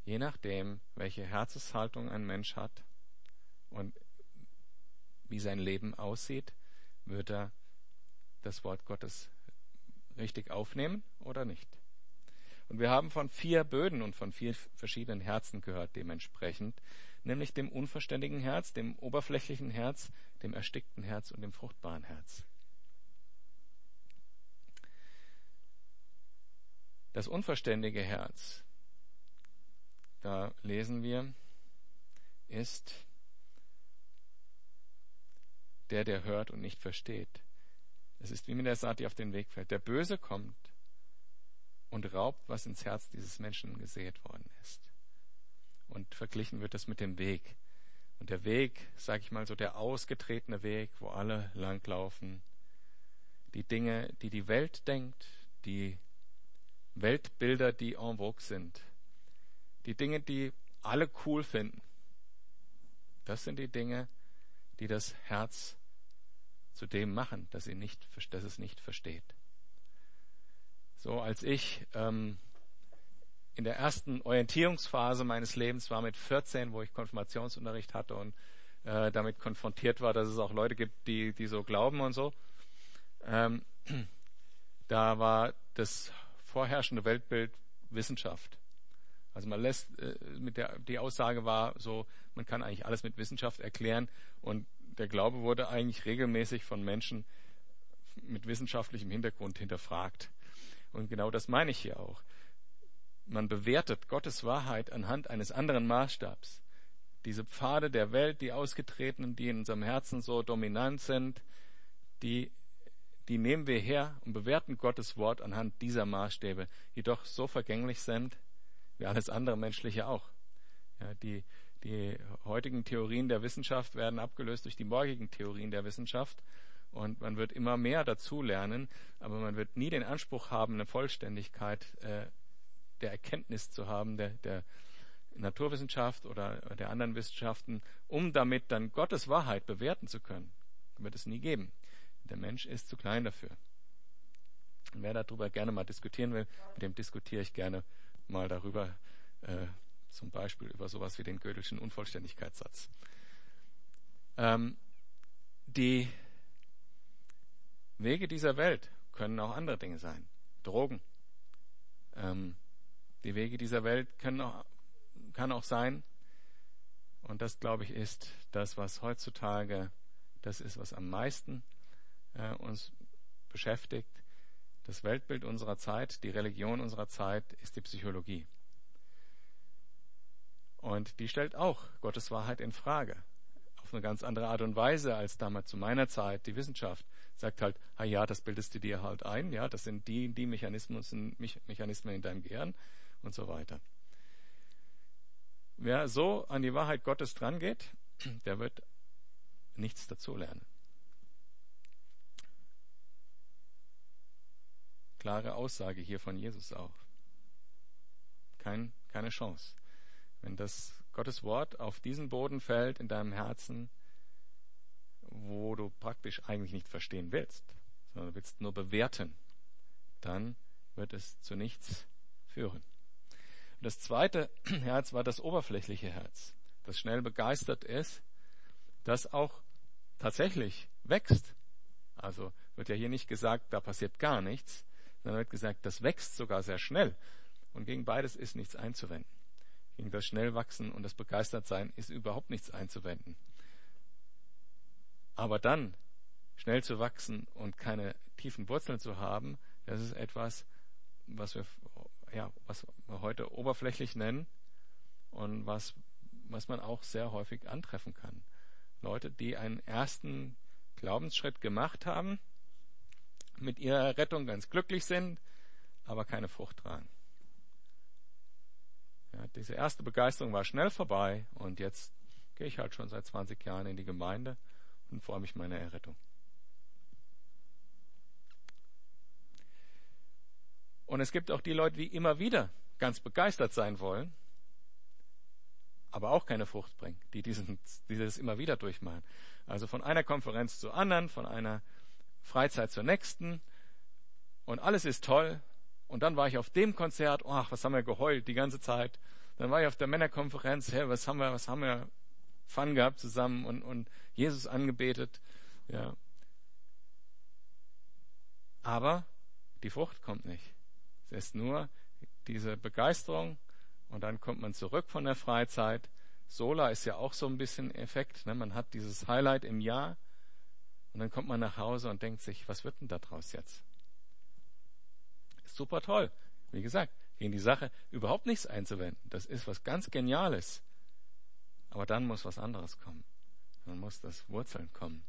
je nachdem, welche Herzenshaltung ein Mensch hat und wie sein Leben aussieht, wird er das Wort Gottes richtig aufnehmen oder nicht. Und wir haben von vier Böden und von vier verschiedenen Herzen gehört dementsprechend, nämlich dem unverständigen Herz, dem oberflächlichen Herz, dem erstickten Herz und dem fruchtbaren Herz. Das unverständige Herz, da lesen wir, ist der, der hört und nicht versteht. Es ist wie mit der Saat, die auf den Weg fällt. Der Böse kommt und raubt, was ins Herz dieses Menschen gesät worden ist. Und verglichen wird das mit dem Weg. Und der Weg, sag ich mal so, der ausgetretene Weg, wo alle langlaufen, die Dinge, die die Welt denkt, die Weltbilder, die en vogue sind, die Dinge, die alle cool finden, das sind die Dinge, die das Herz zu dem machen, dass, sie nicht, dass es nicht versteht. So als ich ähm, in der ersten Orientierungsphase meines Lebens war mit 14, wo ich Konfirmationsunterricht hatte und äh, damit konfrontiert war, dass es auch Leute gibt, die, die so glauben und so. Ähm, da war das vorherrschende Weltbild Wissenschaft. Also man lässt äh, mit der die Aussage war so, man kann eigentlich alles mit Wissenschaft erklären und der Glaube wurde eigentlich regelmäßig von Menschen mit wissenschaftlichem Hintergrund hinterfragt. Und genau das meine ich hier auch. Man bewertet Gottes Wahrheit anhand eines anderen Maßstabs. Diese Pfade der Welt, die ausgetretenen, die in unserem Herzen so dominant sind, die, die nehmen wir her und bewerten Gottes Wort anhand dieser Maßstäbe, die doch so vergänglich sind, wie alles andere Menschliche auch. Ja, die, die heutigen Theorien der Wissenschaft werden abgelöst durch die morgigen Theorien der Wissenschaft. Und man wird immer mehr dazu lernen, aber man wird nie den Anspruch haben, eine Vollständigkeit äh, der Erkenntnis zu haben, der, der Naturwissenschaft oder der anderen Wissenschaften, um damit dann Gottes Wahrheit bewerten zu können. Wird es nie geben. Der Mensch ist zu klein dafür. Und wer darüber gerne mal diskutieren will, mit dem diskutiere ich gerne mal darüber, äh, zum Beispiel über sowas wie den Gödelschen Unvollständigkeitssatz. Ähm, die Wege dieser Welt können auch andere Dinge sein. Drogen. Ähm, die Wege dieser Welt können auch, kann auch sein, und das glaube ich ist das, was heutzutage das ist, was am meisten äh, uns beschäftigt. Das Weltbild unserer Zeit, die Religion unserer Zeit ist die Psychologie. Und die stellt auch Gottes Wahrheit in Frage. Auf eine ganz andere Art und Weise als damals zu meiner Zeit die Wissenschaft. Sagt halt, ah ja, das bildest du dir halt ein, ja, das sind die, die Mechanismen, Mechanismen in deinem Gehirn und so weiter. Wer so an die Wahrheit Gottes drangeht, der wird nichts dazulernen. Klare Aussage hier von Jesus auch. Kein, keine Chance. Wenn das Gottes Wort auf diesen Boden fällt in deinem Herzen, wo du praktisch eigentlich nicht verstehen willst, sondern du willst nur bewerten, dann wird es zu nichts führen. Und das zweite Herz war das oberflächliche Herz, das schnell begeistert ist, das auch tatsächlich wächst. Also wird ja hier nicht gesagt, da passiert gar nichts, sondern wird gesagt, das wächst sogar sehr schnell. Und gegen beides ist nichts einzuwenden. Gegen das Schnellwachsen und das Begeistertsein ist überhaupt nichts einzuwenden. Aber dann schnell zu wachsen und keine tiefen Wurzeln zu haben, das ist etwas, was wir, ja, was wir heute oberflächlich nennen und was, was man auch sehr häufig antreffen kann. Leute, die einen ersten Glaubensschritt gemacht haben, mit ihrer Rettung ganz glücklich sind, aber keine Frucht tragen. Ja, diese erste Begeisterung war schnell vorbei und jetzt gehe ich halt schon seit 20 Jahren in die Gemeinde und freue mich meiner Errettung. Und es gibt auch die Leute, die immer wieder ganz begeistert sein wollen, aber auch keine Frucht bringen, die dieses immer wieder durchmachen. Also von einer Konferenz zur anderen, von einer Freizeit zur nächsten und alles ist toll. Und dann war ich auf dem Konzert, ach, was haben wir geheult die ganze Zeit. Dann war ich auf der Männerkonferenz, hey, was haben wir, was haben wir Fun gehabt zusammen und, und Jesus angebetet. Ja. Aber die Frucht kommt nicht. Es ist nur diese Begeisterung und dann kommt man zurück von der Freizeit. Sola ist ja auch so ein bisschen Effekt. Ne? Man hat dieses Highlight im Jahr und dann kommt man nach Hause und denkt sich, was wird denn da draus jetzt? Ist super toll. Wie gesagt, gegen die Sache überhaupt nichts einzuwenden. Das ist was ganz Geniales. Aber dann muss was anderes kommen. Dann muss das Wurzeln kommen.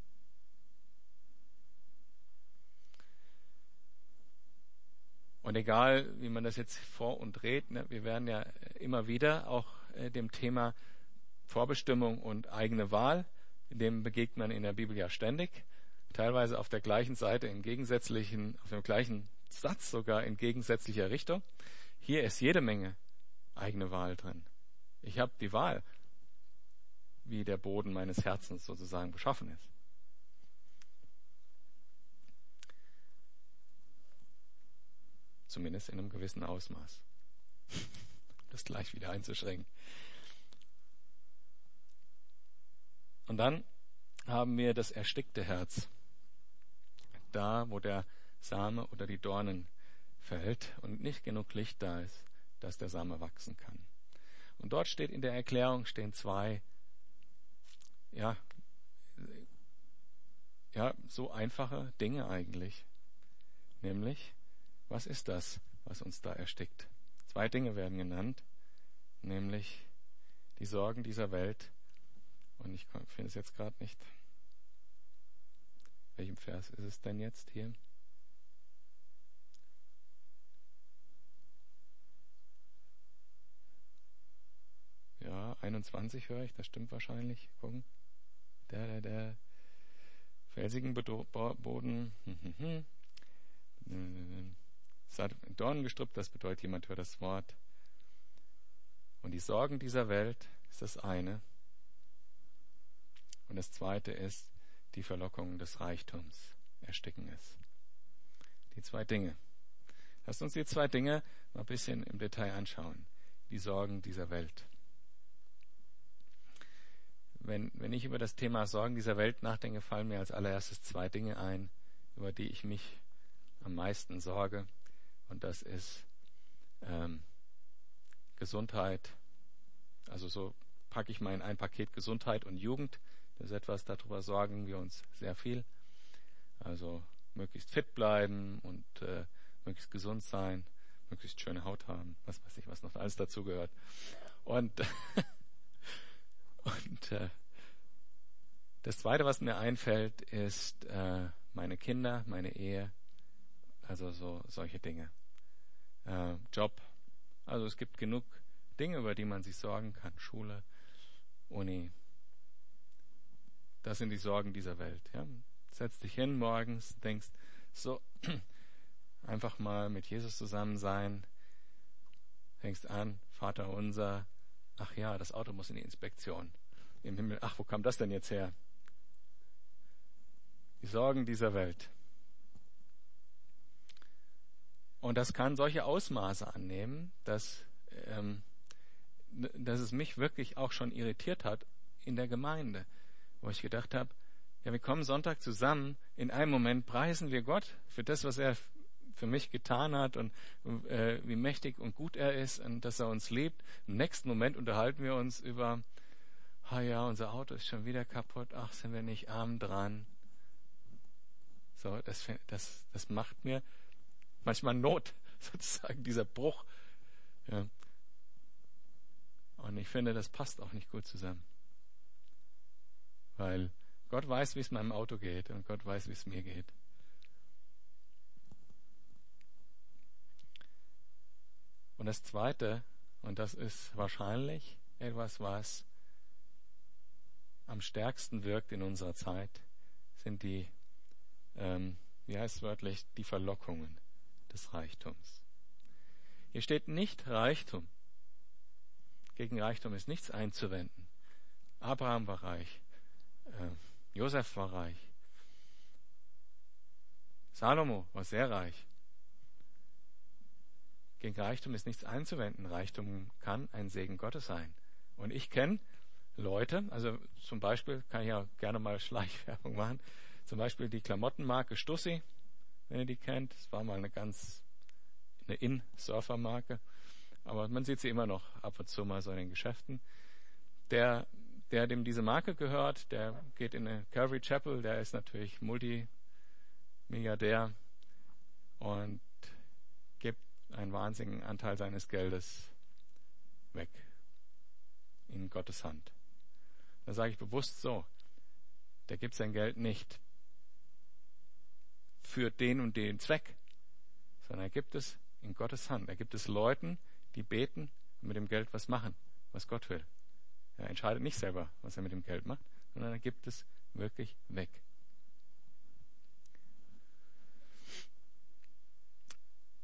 Und egal, wie man das jetzt vor und dreht, ne, wir werden ja immer wieder auch äh, dem Thema Vorbestimmung und eigene Wahl, dem begegnet man in der Bibel ja ständig, teilweise auf der gleichen Seite in gegensätzlichen, auf dem gleichen Satz sogar in gegensätzlicher Richtung. Hier ist jede Menge eigene Wahl drin. Ich habe die Wahl, wie der Boden meines Herzens sozusagen beschaffen ist. Zumindest in einem gewissen Ausmaß. das gleich wieder einzuschränken. Und dann haben wir das erstickte Herz. Da, wo der Same oder die Dornen fällt und nicht genug Licht da ist, dass der Same wachsen kann. Und dort steht in der Erklärung stehen zwei, ja, ja, so einfache Dinge eigentlich. Nämlich, was ist das, was uns da erstickt? Zwei Dinge werden genannt, nämlich die Sorgen dieser Welt. Und ich finde es jetzt gerade nicht. Welchem Vers ist es denn jetzt hier? Ja, 21 höre ich, das stimmt wahrscheinlich. Gucken. Der, der, der. Felsigen Boden. Hm, hm, hm. Dornengestrüpp, das bedeutet, jemand hört das Wort. Und die Sorgen dieser Welt ist das eine. Und das zweite ist die Verlockung des Reichtums. Ersticken es. Die zwei Dinge. Lasst uns die zwei Dinge mal ein bisschen im Detail anschauen. Die Sorgen dieser Welt. Wenn, wenn ich über das Thema Sorgen dieser Welt nachdenke, fallen mir als allererstes zwei Dinge ein, über die ich mich am meisten sorge. Und das ist ähm, Gesundheit. Also so packe ich mal in ein Paket Gesundheit und Jugend. Das ist etwas, darüber sorgen wir uns sehr viel. Also möglichst fit bleiben und äh, möglichst gesund sein, möglichst schöne Haut haben, was weiß ich, was noch alles dazu gehört. Und, und äh, das Zweite, was mir einfällt, ist äh, meine Kinder, meine Ehe, also so solche Dinge äh, Job. Also es gibt genug Dinge, über die man sich sorgen kann. Schule, Uni. Das sind die Sorgen dieser Welt. Ja? Setz dich hin morgens, denkst, so, einfach mal mit Jesus zusammen sein. Fängst an, Vater unser, ach ja, das Auto muss in die Inspektion. Im Himmel, ach, wo kam das denn jetzt her? Die Sorgen dieser Welt. Und das kann solche Ausmaße annehmen, dass, ähm, dass es mich wirklich auch schon irritiert hat in der Gemeinde, wo ich gedacht habe, ja, wir kommen Sonntag zusammen, in einem Moment preisen wir Gott für das, was er für mich getan hat und äh, wie mächtig und gut er ist und dass er uns liebt. Im nächsten Moment unterhalten wir uns über, ah ja, unser Auto ist schon wieder kaputt, ach, sind wir nicht arm dran. So, das, das, das macht mir manchmal Not, sozusagen dieser Bruch. Ja. Und ich finde, das passt auch nicht gut zusammen. Weil Gott weiß, wie es meinem Auto geht und Gott weiß, wie es mir geht. Und das Zweite, und das ist wahrscheinlich etwas, was am stärksten wirkt in unserer Zeit, sind die, ähm, wie heißt es wörtlich, die Verlockungen des Reichtums. Hier steht nicht Reichtum. Gegen Reichtum ist nichts einzuwenden. Abraham war reich. Äh, Josef war reich. Salomo war sehr reich. Gegen Reichtum ist nichts einzuwenden. Reichtum kann ein Segen Gottes sein. Und ich kenne Leute, also zum Beispiel kann ich ja gerne mal Schleichwerbung machen, zum Beispiel die Klamottenmarke Stussi, wenn ihr die kennt. Es war mal eine ganz eine In-Surfer-Marke, aber man sieht sie immer noch ab und zu mal so in den Geschäften. Der, der dem diese Marke gehört, der geht in eine Calvary Chapel, der ist natürlich Multimilliardär und gibt einen wahnsinnigen Anteil seines Geldes weg in Gottes Hand. Da sage ich bewusst so, der gibt sein Geld nicht für den und den Zweck, sondern er gibt es in Gottes Hand. Er gibt es Leuten, die beten und mit dem Geld was machen, was Gott will. Er entscheidet nicht selber, was er mit dem Geld macht, sondern er gibt es wirklich weg.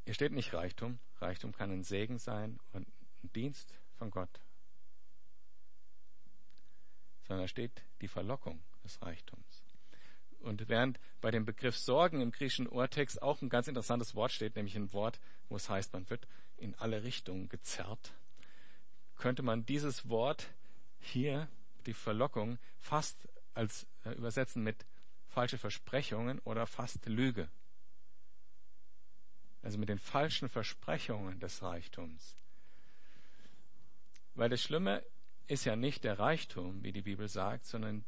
Hier steht nicht Reichtum. Reichtum kann ein Segen sein und ein Dienst von Gott. Sondern da steht die Verlockung des Reichtums. Und während bei dem Begriff Sorgen im griechischen Urtext auch ein ganz interessantes Wort steht, nämlich ein Wort, wo es heißt, man wird in alle Richtungen gezerrt, könnte man dieses Wort hier, die Verlockung, fast als äh, übersetzen mit falsche Versprechungen oder fast Lüge. Also mit den falschen Versprechungen des Reichtums. Weil das Schlimme ist ja nicht der Reichtum, wie die Bibel sagt, sondern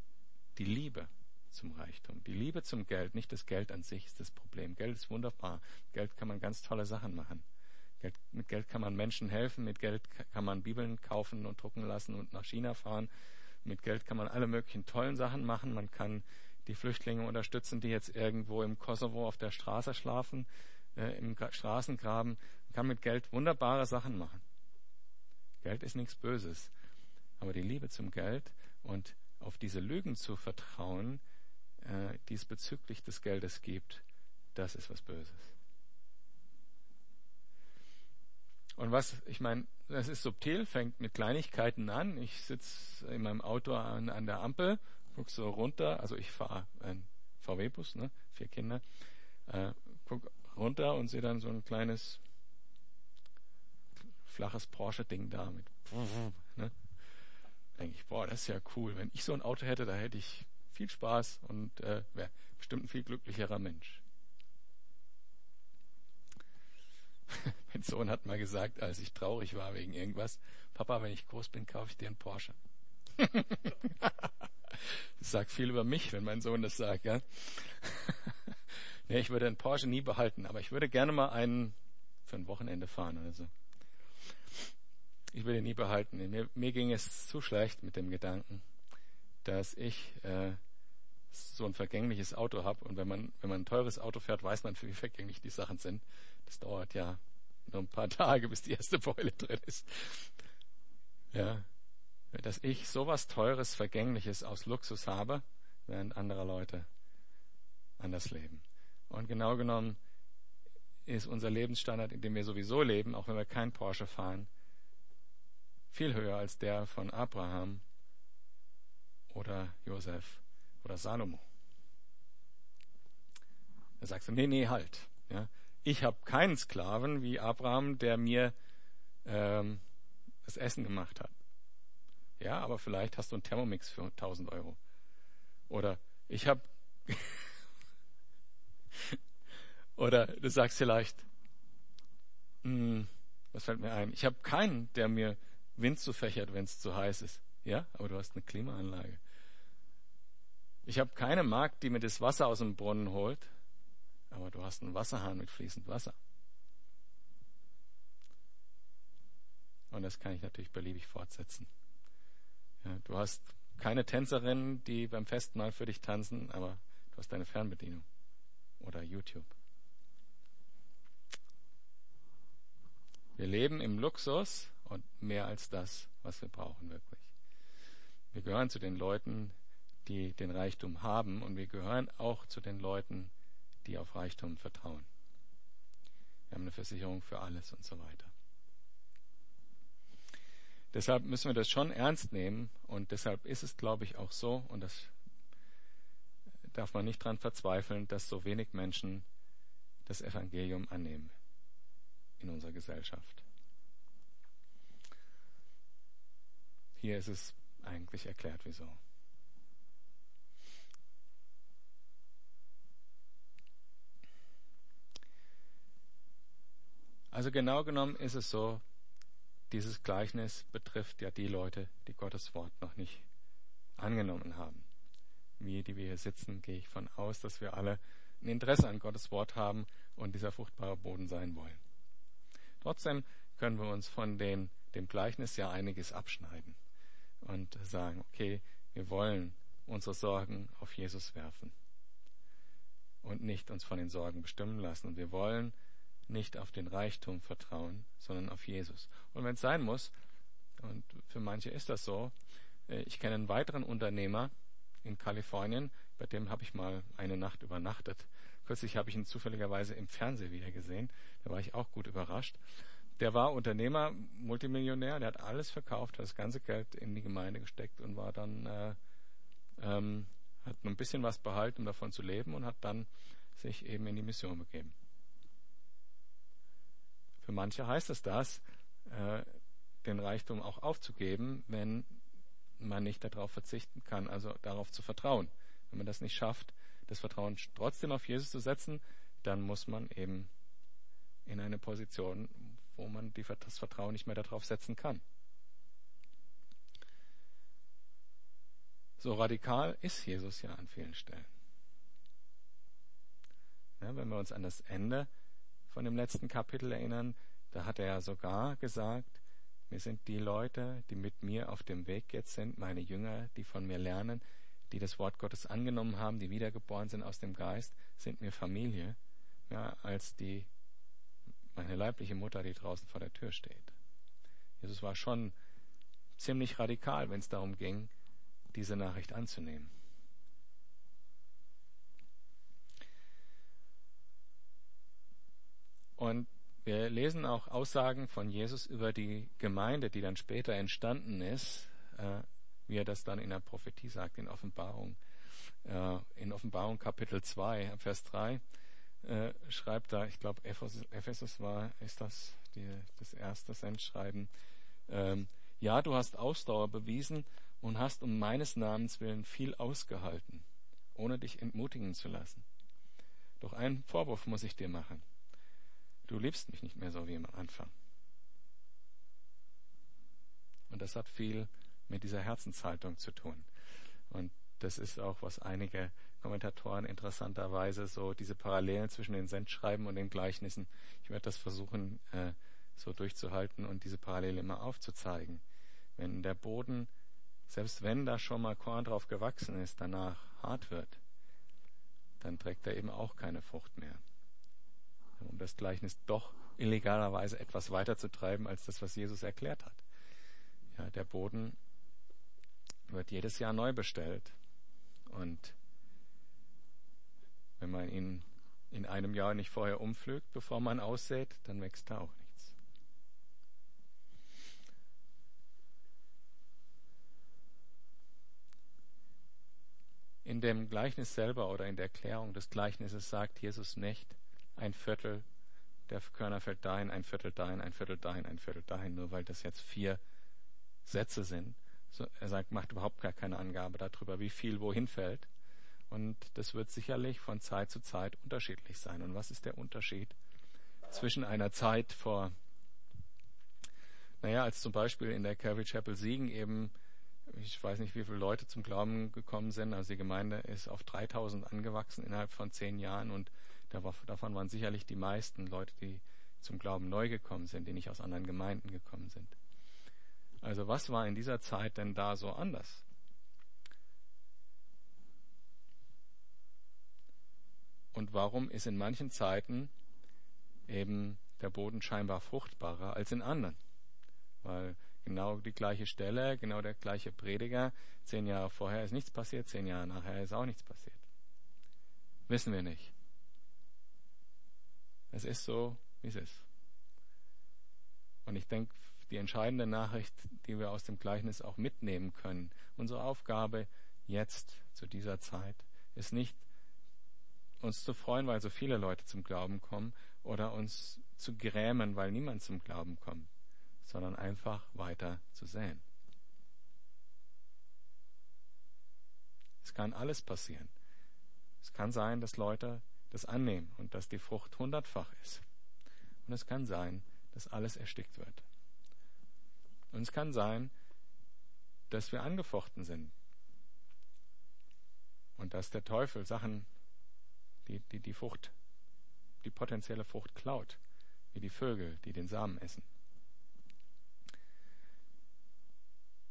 die Liebe zum Reichtum. Die Liebe zum Geld, nicht das Geld an sich ist das Problem. Geld ist wunderbar. Geld kann man ganz tolle Sachen machen. Geld, mit Geld kann man Menschen helfen, mit Geld kann man Bibeln kaufen und drucken lassen und nach China fahren. Mit Geld kann man alle möglichen tollen Sachen machen. Man kann die Flüchtlinge unterstützen, die jetzt irgendwo im Kosovo auf der Straße schlafen, äh, im Straßengraben. Man kann mit Geld wunderbare Sachen machen. Geld ist nichts Böses. Aber die Liebe zum Geld und auf diese Lügen zu vertrauen, äh, die es bezüglich des Geldes gibt, das ist was Böses. Und was, ich meine, das ist subtil, fängt mit Kleinigkeiten an. Ich sitze in meinem Auto an, an der Ampel, guck so runter, also ich fahre einen VW-Bus, ne, vier Kinder, äh, guck runter und sehe dann so ein kleines flaches Porsche-Ding da mit. Ne? Denke ich, boah, das ist ja cool. Wenn ich so ein Auto hätte, da hätte ich viel Spaß und äh, wäre bestimmt ein viel glücklicherer Mensch. mein Sohn hat mal gesagt, als ich traurig war wegen irgendwas, Papa, wenn ich groß bin, kaufe ich dir einen Porsche. das sagt viel über mich, wenn mein Sohn das sagt, ja. nee, ich würde einen Porsche nie behalten, aber ich würde gerne mal einen für ein Wochenende fahren oder so. Ich würde ihn nie behalten. Mir, mir ging es zu schlecht mit dem Gedanken, dass ich äh, so ein vergängliches Auto habe. Und wenn man, wenn man ein teures Auto fährt, weiß man, wie vergänglich die Sachen sind. Das dauert ja nur ein paar Tage, bis die erste Beule drin ist. Ja. Dass ich sowas Teures, Vergängliches aus Luxus habe, während andere Leute anders leben. Und genau genommen ist unser Lebensstandard, in dem wir sowieso leben, auch wenn wir kein Porsche fahren, viel höher als der von Abraham oder Josef oder Salomo. Da sagst du, nee, nee, halt. Ja, ich habe keinen Sklaven wie Abraham, der mir ähm, das Essen gemacht hat. Ja, aber vielleicht hast du einen Thermomix für 1000 Euro. Oder ich habe. Oder du sagst vielleicht, hm, was fällt mir ein? Ich habe keinen, der mir Wind zufächert, wenn es zu heiß ist. Ja, aber du hast eine Klimaanlage. Ich habe keine Magd, die mir das Wasser aus dem Brunnen holt, aber du hast einen Wasserhahn mit fließend Wasser. Und das kann ich natürlich beliebig fortsetzen. Ja, du hast keine Tänzerin, die beim Festmahl für dich tanzen, aber du hast deine Fernbedienung oder YouTube. Wir leben im Luxus und mehr als das, was wir brauchen wirklich. Wir gehören zu den Leuten, die den Reichtum haben und wir gehören auch zu den Leuten, die auf Reichtum vertrauen. Wir haben eine Versicherung für alles und so weiter. Deshalb müssen wir das schon ernst nehmen und deshalb ist es, glaube ich, auch so und das darf man nicht daran verzweifeln, dass so wenig Menschen das Evangelium annehmen in unserer Gesellschaft. Hier ist es eigentlich erklärt, wieso. Also genau genommen ist es so, dieses Gleichnis betrifft ja die Leute, die Gottes Wort noch nicht angenommen haben. Wir, die wir hier sitzen, gehe ich von aus, dass wir alle ein Interesse an Gottes Wort haben und dieser fruchtbare Boden sein wollen. Trotzdem können wir uns von den, dem Gleichnis ja einiges abschneiden und sagen, okay, wir wollen unsere Sorgen auf Jesus werfen und nicht uns von den Sorgen bestimmen lassen. Und wir wollen nicht auf den Reichtum vertrauen, sondern auf Jesus. Und wenn es sein muss, und für manche ist das so, äh, ich kenne einen weiteren Unternehmer in Kalifornien, bei dem habe ich mal eine Nacht übernachtet. Kürzlich habe ich ihn zufälligerweise im Fernsehen wieder gesehen. Da war ich auch gut überrascht. Der war Unternehmer, Multimillionär, der hat alles verkauft, hat das ganze Geld in die Gemeinde gesteckt und war dann, äh, ähm, hat nur ein bisschen was behalten, um davon zu leben und hat dann sich eben in die Mission begeben. Für manche heißt es das, äh, den Reichtum auch aufzugeben, wenn man nicht darauf verzichten kann, also darauf zu vertrauen. Wenn man das nicht schafft, das Vertrauen trotzdem auf Jesus zu setzen, dann muss man eben in eine Position, wo man die, das Vertrauen nicht mehr darauf setzen kann. So radikal ist Jesus ja an vielen Stellen. Ja, wenn wir uns an das Ende von dem letzten Kapitel erinnern, da hat er ja sogar gesagt, mir sind die Leute, die mit mir auf dem Weg jetzt sind, meine Jünger, die von mir lernen, die das Wort Gottes angenommen haben, die wiedergeboren sind aus dem Geist, sind mir Familie, ja, als die meine leibliche Mutter, die draußen vor der Tür steht. Jesus war schon ziemlich radikal, wenn es darum ging, diese Nachricht anzunehmen. Und wir lesen auch Aussagen von Jesus über die Gemeinde, die dann später entstanden ist, äh, wie er das dann in der Prophetie sagt, in Offenbarung. Äh, in Offenbarung Kapitel 2, Vers 3 äh, schreibt da, ich glaube Ephesus, Ephesus war, ist das die, das erste Sendschreiben, ähm, ja, du hast Ausdauer bewiesen und hast um meines Namens willen viel ausgehalten, ohne dich entmutigen zu lassen. Doch einen Vorwurf muss ich dir machen. Du liebst mich nicht mehr so wie am Anfang. Und das hat viel mit dieser Herzenshaltung zu tun. Und das ist auch, was einige Kommentatoren interessanterweise so diese Parallelen zwischen den Sendschreiben und den Gleichnissen. Ich werde das versuchen, äh, so durchzuhalten und diese Parallele immer aufzuzeigen. Wenn der Boden, selbst wenn da schon mal Korn drauf gewachsen ist, danach hart wird, dann trägt er eben auch keine Frucht mehr um das Gleichnis doch illegalerweise etwas weiter zu treiben als das, was Jesus erklärt hat. Ja, der Boden wird jedes Jahr neu bestellt. Und wenn man ihn in einem Jahr nicht vorher umpflügt, bevor man aussät, dann wächst da auch nichts. In dem Gleichnis selber oder in der Erklärung des Gleichnisses sagt Jesus nicht, ein Viertel der Körner fällt dahin, ein Viertel dahin, ein Viertel dahin, ein Viertel dahin, nur weil das jetzt vier Sätze sind. So, er sagt, macht überhaupt gar keine Angabe darüber, wie viel wohin fällt. Und das wird sicherlich von Zeit zu Zeit unterschiedlich sein. Und was ist der Unterschied zwischen einer Zeit vor, naja, als zum Beispiel in der Calvary Chapel Siegen eben, ich weiß nicht, wie viele Leute zum Glauben gekommen sind, also die Gemeinde ist auf 3000 angewachsen innerhalb von zehn Jahren und Davon waren sicherlich die meisten Leute, die zum Glauben neu gekommen sind, die nicht aus anderen Gemeinden gekommen sind. Also was war in dieser Zeit denn da so anders? Und warum ist in manchen Zeiten eben der Boden scheinbar fruchtbarer als in anderen? Weil genau die gleiche Stelle, genau der gleiche Prediger, zehn Jahre vorher ist nichts passiert, zehn Jahre nachher ist auch nichts passiert. Wissen wir nicht. Es ist so, wie es ist. Und ich denke, die entscheidende Nachricht, die wir aus dem Gleichnis auch mitnehmen können, unsere Aufgabe jetzt zu dieser Zeit, ist nicht, uns zu freuen, weil so viele Leute zum Glauben kommen, oder uns zu grämen, weil niemand zum Glauben kommt, sondern einfach weiter zu säen. Es kann alles passieren. Es kann sein, dass Leute das annehmen und dass die Frucht hundertfach ist. Und es kann sein, dass alles erstickt wird. Und es kann sein, dass wir angefochten sind. Und dass der Teufel Sachen, die, die, die Frucht, die potenzielle Frucht klaut, wie die Vögel, die den Samen essen.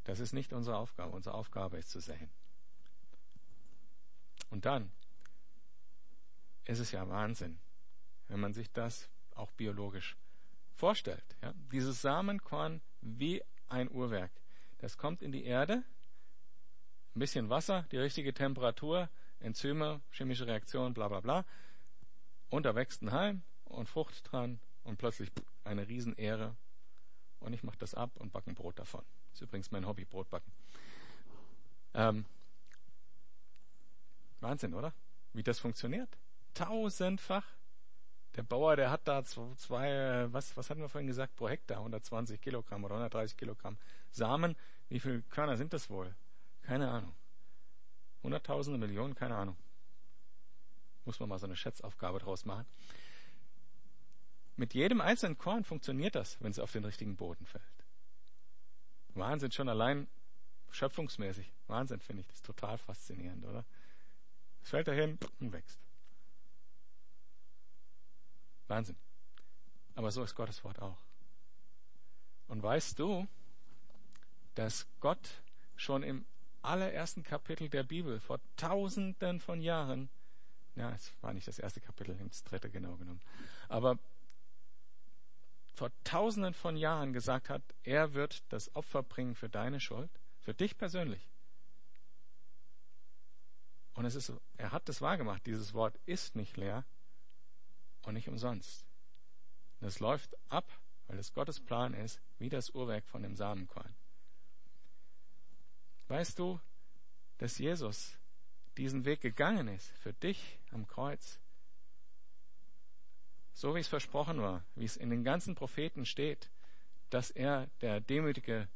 Das ist nicht unsere Aufgabe. Unsere Aufgabe ist zu säen. Und dann ist es ja Wahnsinn, wenn man sich das auch biologisch vorstellt. Ja? Dieses Samenkorn wie ein Uhrwerk. Das kommt in die Erde, ein bisschen Wasser, die richtige Temperatur, Enzyme, chemische Reaktion, bla bla bla. Und da wächst ein Halm und Frucht dran und plötzlich eine Riesenehre. Und ich mache das ab und backe ein Brot davon. Ist übrigens mein Hobby, Brotbacken. Ähm, Wahnsinn, oder? Wie das funktioniert. Tausendfach. Der Bauer, der hat da zwei, was, was hatten wir vorhin gesagt, pro Hektar, 120 Kilogramm oder 130 Kilogramm Samen. Wie viele Körner sind das wohl? Keine Ahnung. Hunderttausende, Millionen, keine Ahnung. Muss man mal so eine Schätzaufgabe draus machen. Mit jedem einzelnen Korn funktioniert das, wenn es auf den richtigen Boden fällt. Wahnsinn, schon allein schöpfungsmäßig. Wahnsinn, finde ich. Das ist total faszinierend, oder? Es fällt dahin und wächst. Wahnsinn. Aber so ist Gottes Wort auch. Und weißt du, dass Gott schon im allerersten Kapitel der Bibel vor tausenden von Jahren, ja, es war nicht das erste Kapitel, das dritte genau genommen, aber vor tausenden von Jahren gesagt hat, er wird das Opfer bringen für deine Schuld, für dich persönlich. Und es ist, er hat das wahrgemacht. Dieses Wort ist nicht leer und nicht umsonst. Es läuft ab, weil es Gottes Plan ist, wie das Uhrwerk von dem Samenkorn. Weißt du, dass Jesus diesen Weg gegangen ist für dich am Kreuz? So wie es versprochen war, wie es in den ganzen Propheten steht, dass er der demütige,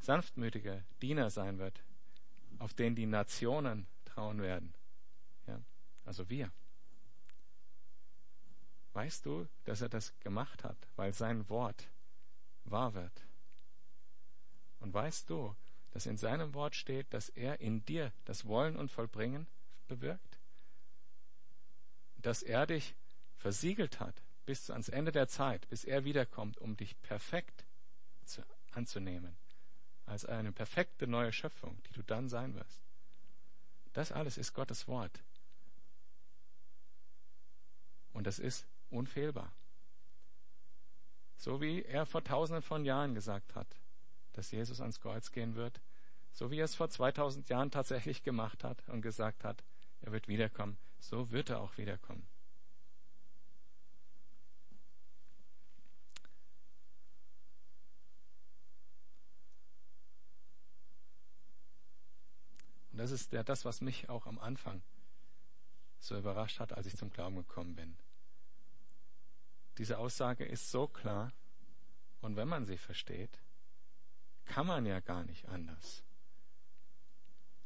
sanftmütige Diener sein wird, auf den die Nationen trauen werden. Ja, also wir. Weißt du, dass er das gemacht hat, weil sein Wort wahr wird? Und weißt du, dass in seinem Wort steht, dass er in dir das Wollen und Vollbringen bewirkt? Dass er dich versiegelt hat bis ans Ende der Zeit, bis er wiederkommt, um dich perfekt zu, anzunehmen, als eine perfekte neue Schöpfung, die du dann sein wirst. Das alles ist Gottes Wort. Und das ist unfehlbar. So wie er vor tausenden von Jahren gesagt hat, dass Jesus ans Kreuz gehen wird, so wie er es vor 2000 Jahren tatsächlich gemacht hat und gesagt hat, er wird wiederkommen, so wird er auch wiederkommen. Und das ist ja das, was mich auch am Anfang so überrascht hat, als ich zum Glauben gekommen bin. Diese Aussage ist so klar und wenn man sie versteht, kann man ja gar nicht anders.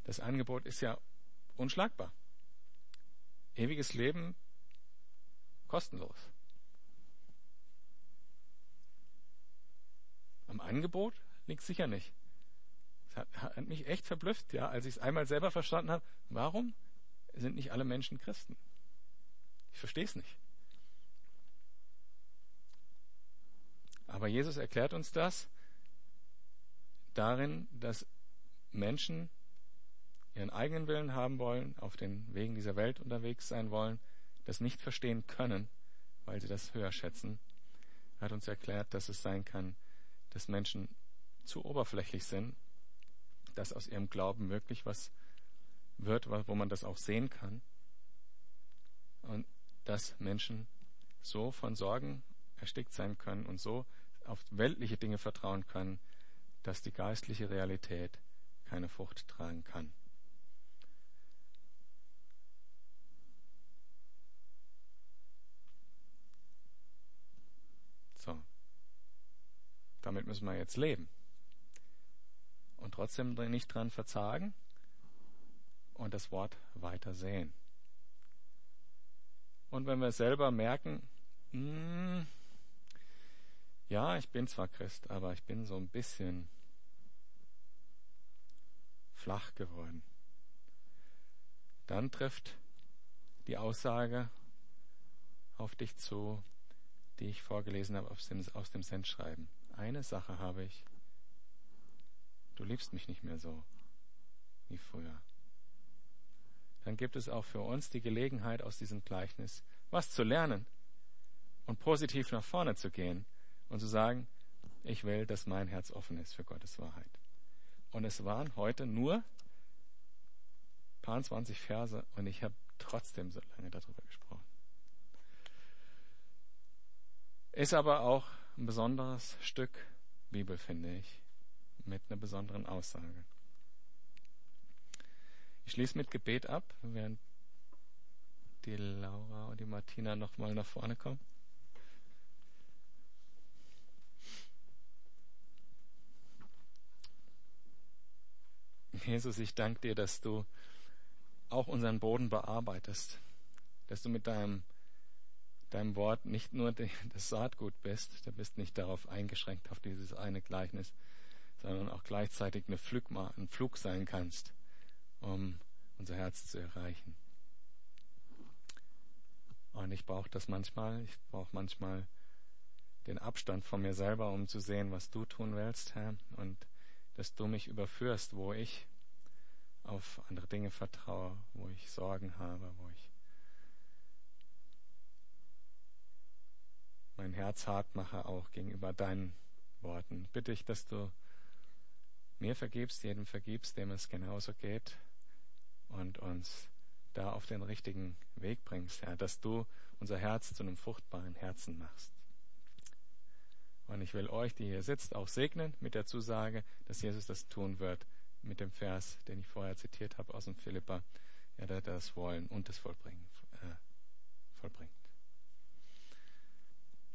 Das Angebot ist ja unschlagbar. Ewiges Leben kostenlos. Am Angebot liegt sicher nicht. Es hat, hat mich echt verblüfft, ja, als ich es einmal selber verstanden habe. Warum sind nicht alle Menschen Christen? Ich verstehe es nicht. Aber Jesus erklärt uns das darin, dass Menschen ihren eigenen Willen haben wollen, auf den Wegen dieser Welt unterwegs sein wollen, das nicht verstehen können, weil sie das höher schätzen. Er hat uns erklärt, dass es sein kann, dass Menschen zu oberflächlich sind, dass aus ihrem Glauben wirklich was wird, wo man das auch sehen kann. Und dass Menschen so von Sorgen erstickt sein können und so auf weltliche Dinge vertrauen können, dass die geistliche Realität keine Frucht tragen kann. So. Damit müssen wir jetzt leben. Und trotzdem nicht dran verzagen und das Wort weiter sehen. Und wenn wir selber merken, mh, hm, ja, ich bin zwar Christ, aber ich bin so ein bisschen flach geworden. Dann trifft die Aussage auf dich zu, die ich vorgelesen habe aus dem, aus dem Sendschreiben. Eine Sache habe ich. Du liebst mich nicht mehr so wie früher. Dann gibt es auch für uns die Gelegenheit, aus diesem Gleichnis was zu lernen und positiv nach vorne zu gehen und zu sagen, ich will, dass mein Herz offen ist für Gottes Wahrheit. Und es waren heute nur paar 20 Verse und ich habe trotzdem so lange darüber gesprochen. Ist aber auch ein besonderes Stück Bibel, finde ich, mit einer besonderen Aussage. Ich schließe mit Gebet ab, während die Laura und die Martina nochmal nach vorne kommen. Jesus, ich danke dir, dass du auch unseren Boden bearbeitest, dass du mit deinem, deinem Wort nicht nur das Saatgut bist, du bist nicht darauf eingeschränkt, auf dieses eine Gleichnis, sondern auch gleichzeitig eine Flugma, ein Flug sein kannst, um unser Herz zu erreichen. Und ich brauche das manchmal, ich brauche manchmal den Abstand von mir selber, um zu sehen, was du tun willst, Herr, und dass du mich überführst, wo ich auf andere Dinge vertraue, wo ich Sorgen habe, wo ich mein Herz hart mache, auch gegenüber deinen Worten. Bitte ich, dass du mir vergibst, jedem vergibst, dem es genauso geht und uns da auf den richtigen Weg bringst, Herr, dass du unser Herz zu einem fruchtbaren Herzen machst. Und ich will euch, die hier sitzt, auch segnen mit der Zusage, dass Jesus das tun wird mit dem Vers, den ich vorher zitiert habe aus dem Philippa, er ja, das Wollen und das Vollbringen äh, vollbringt.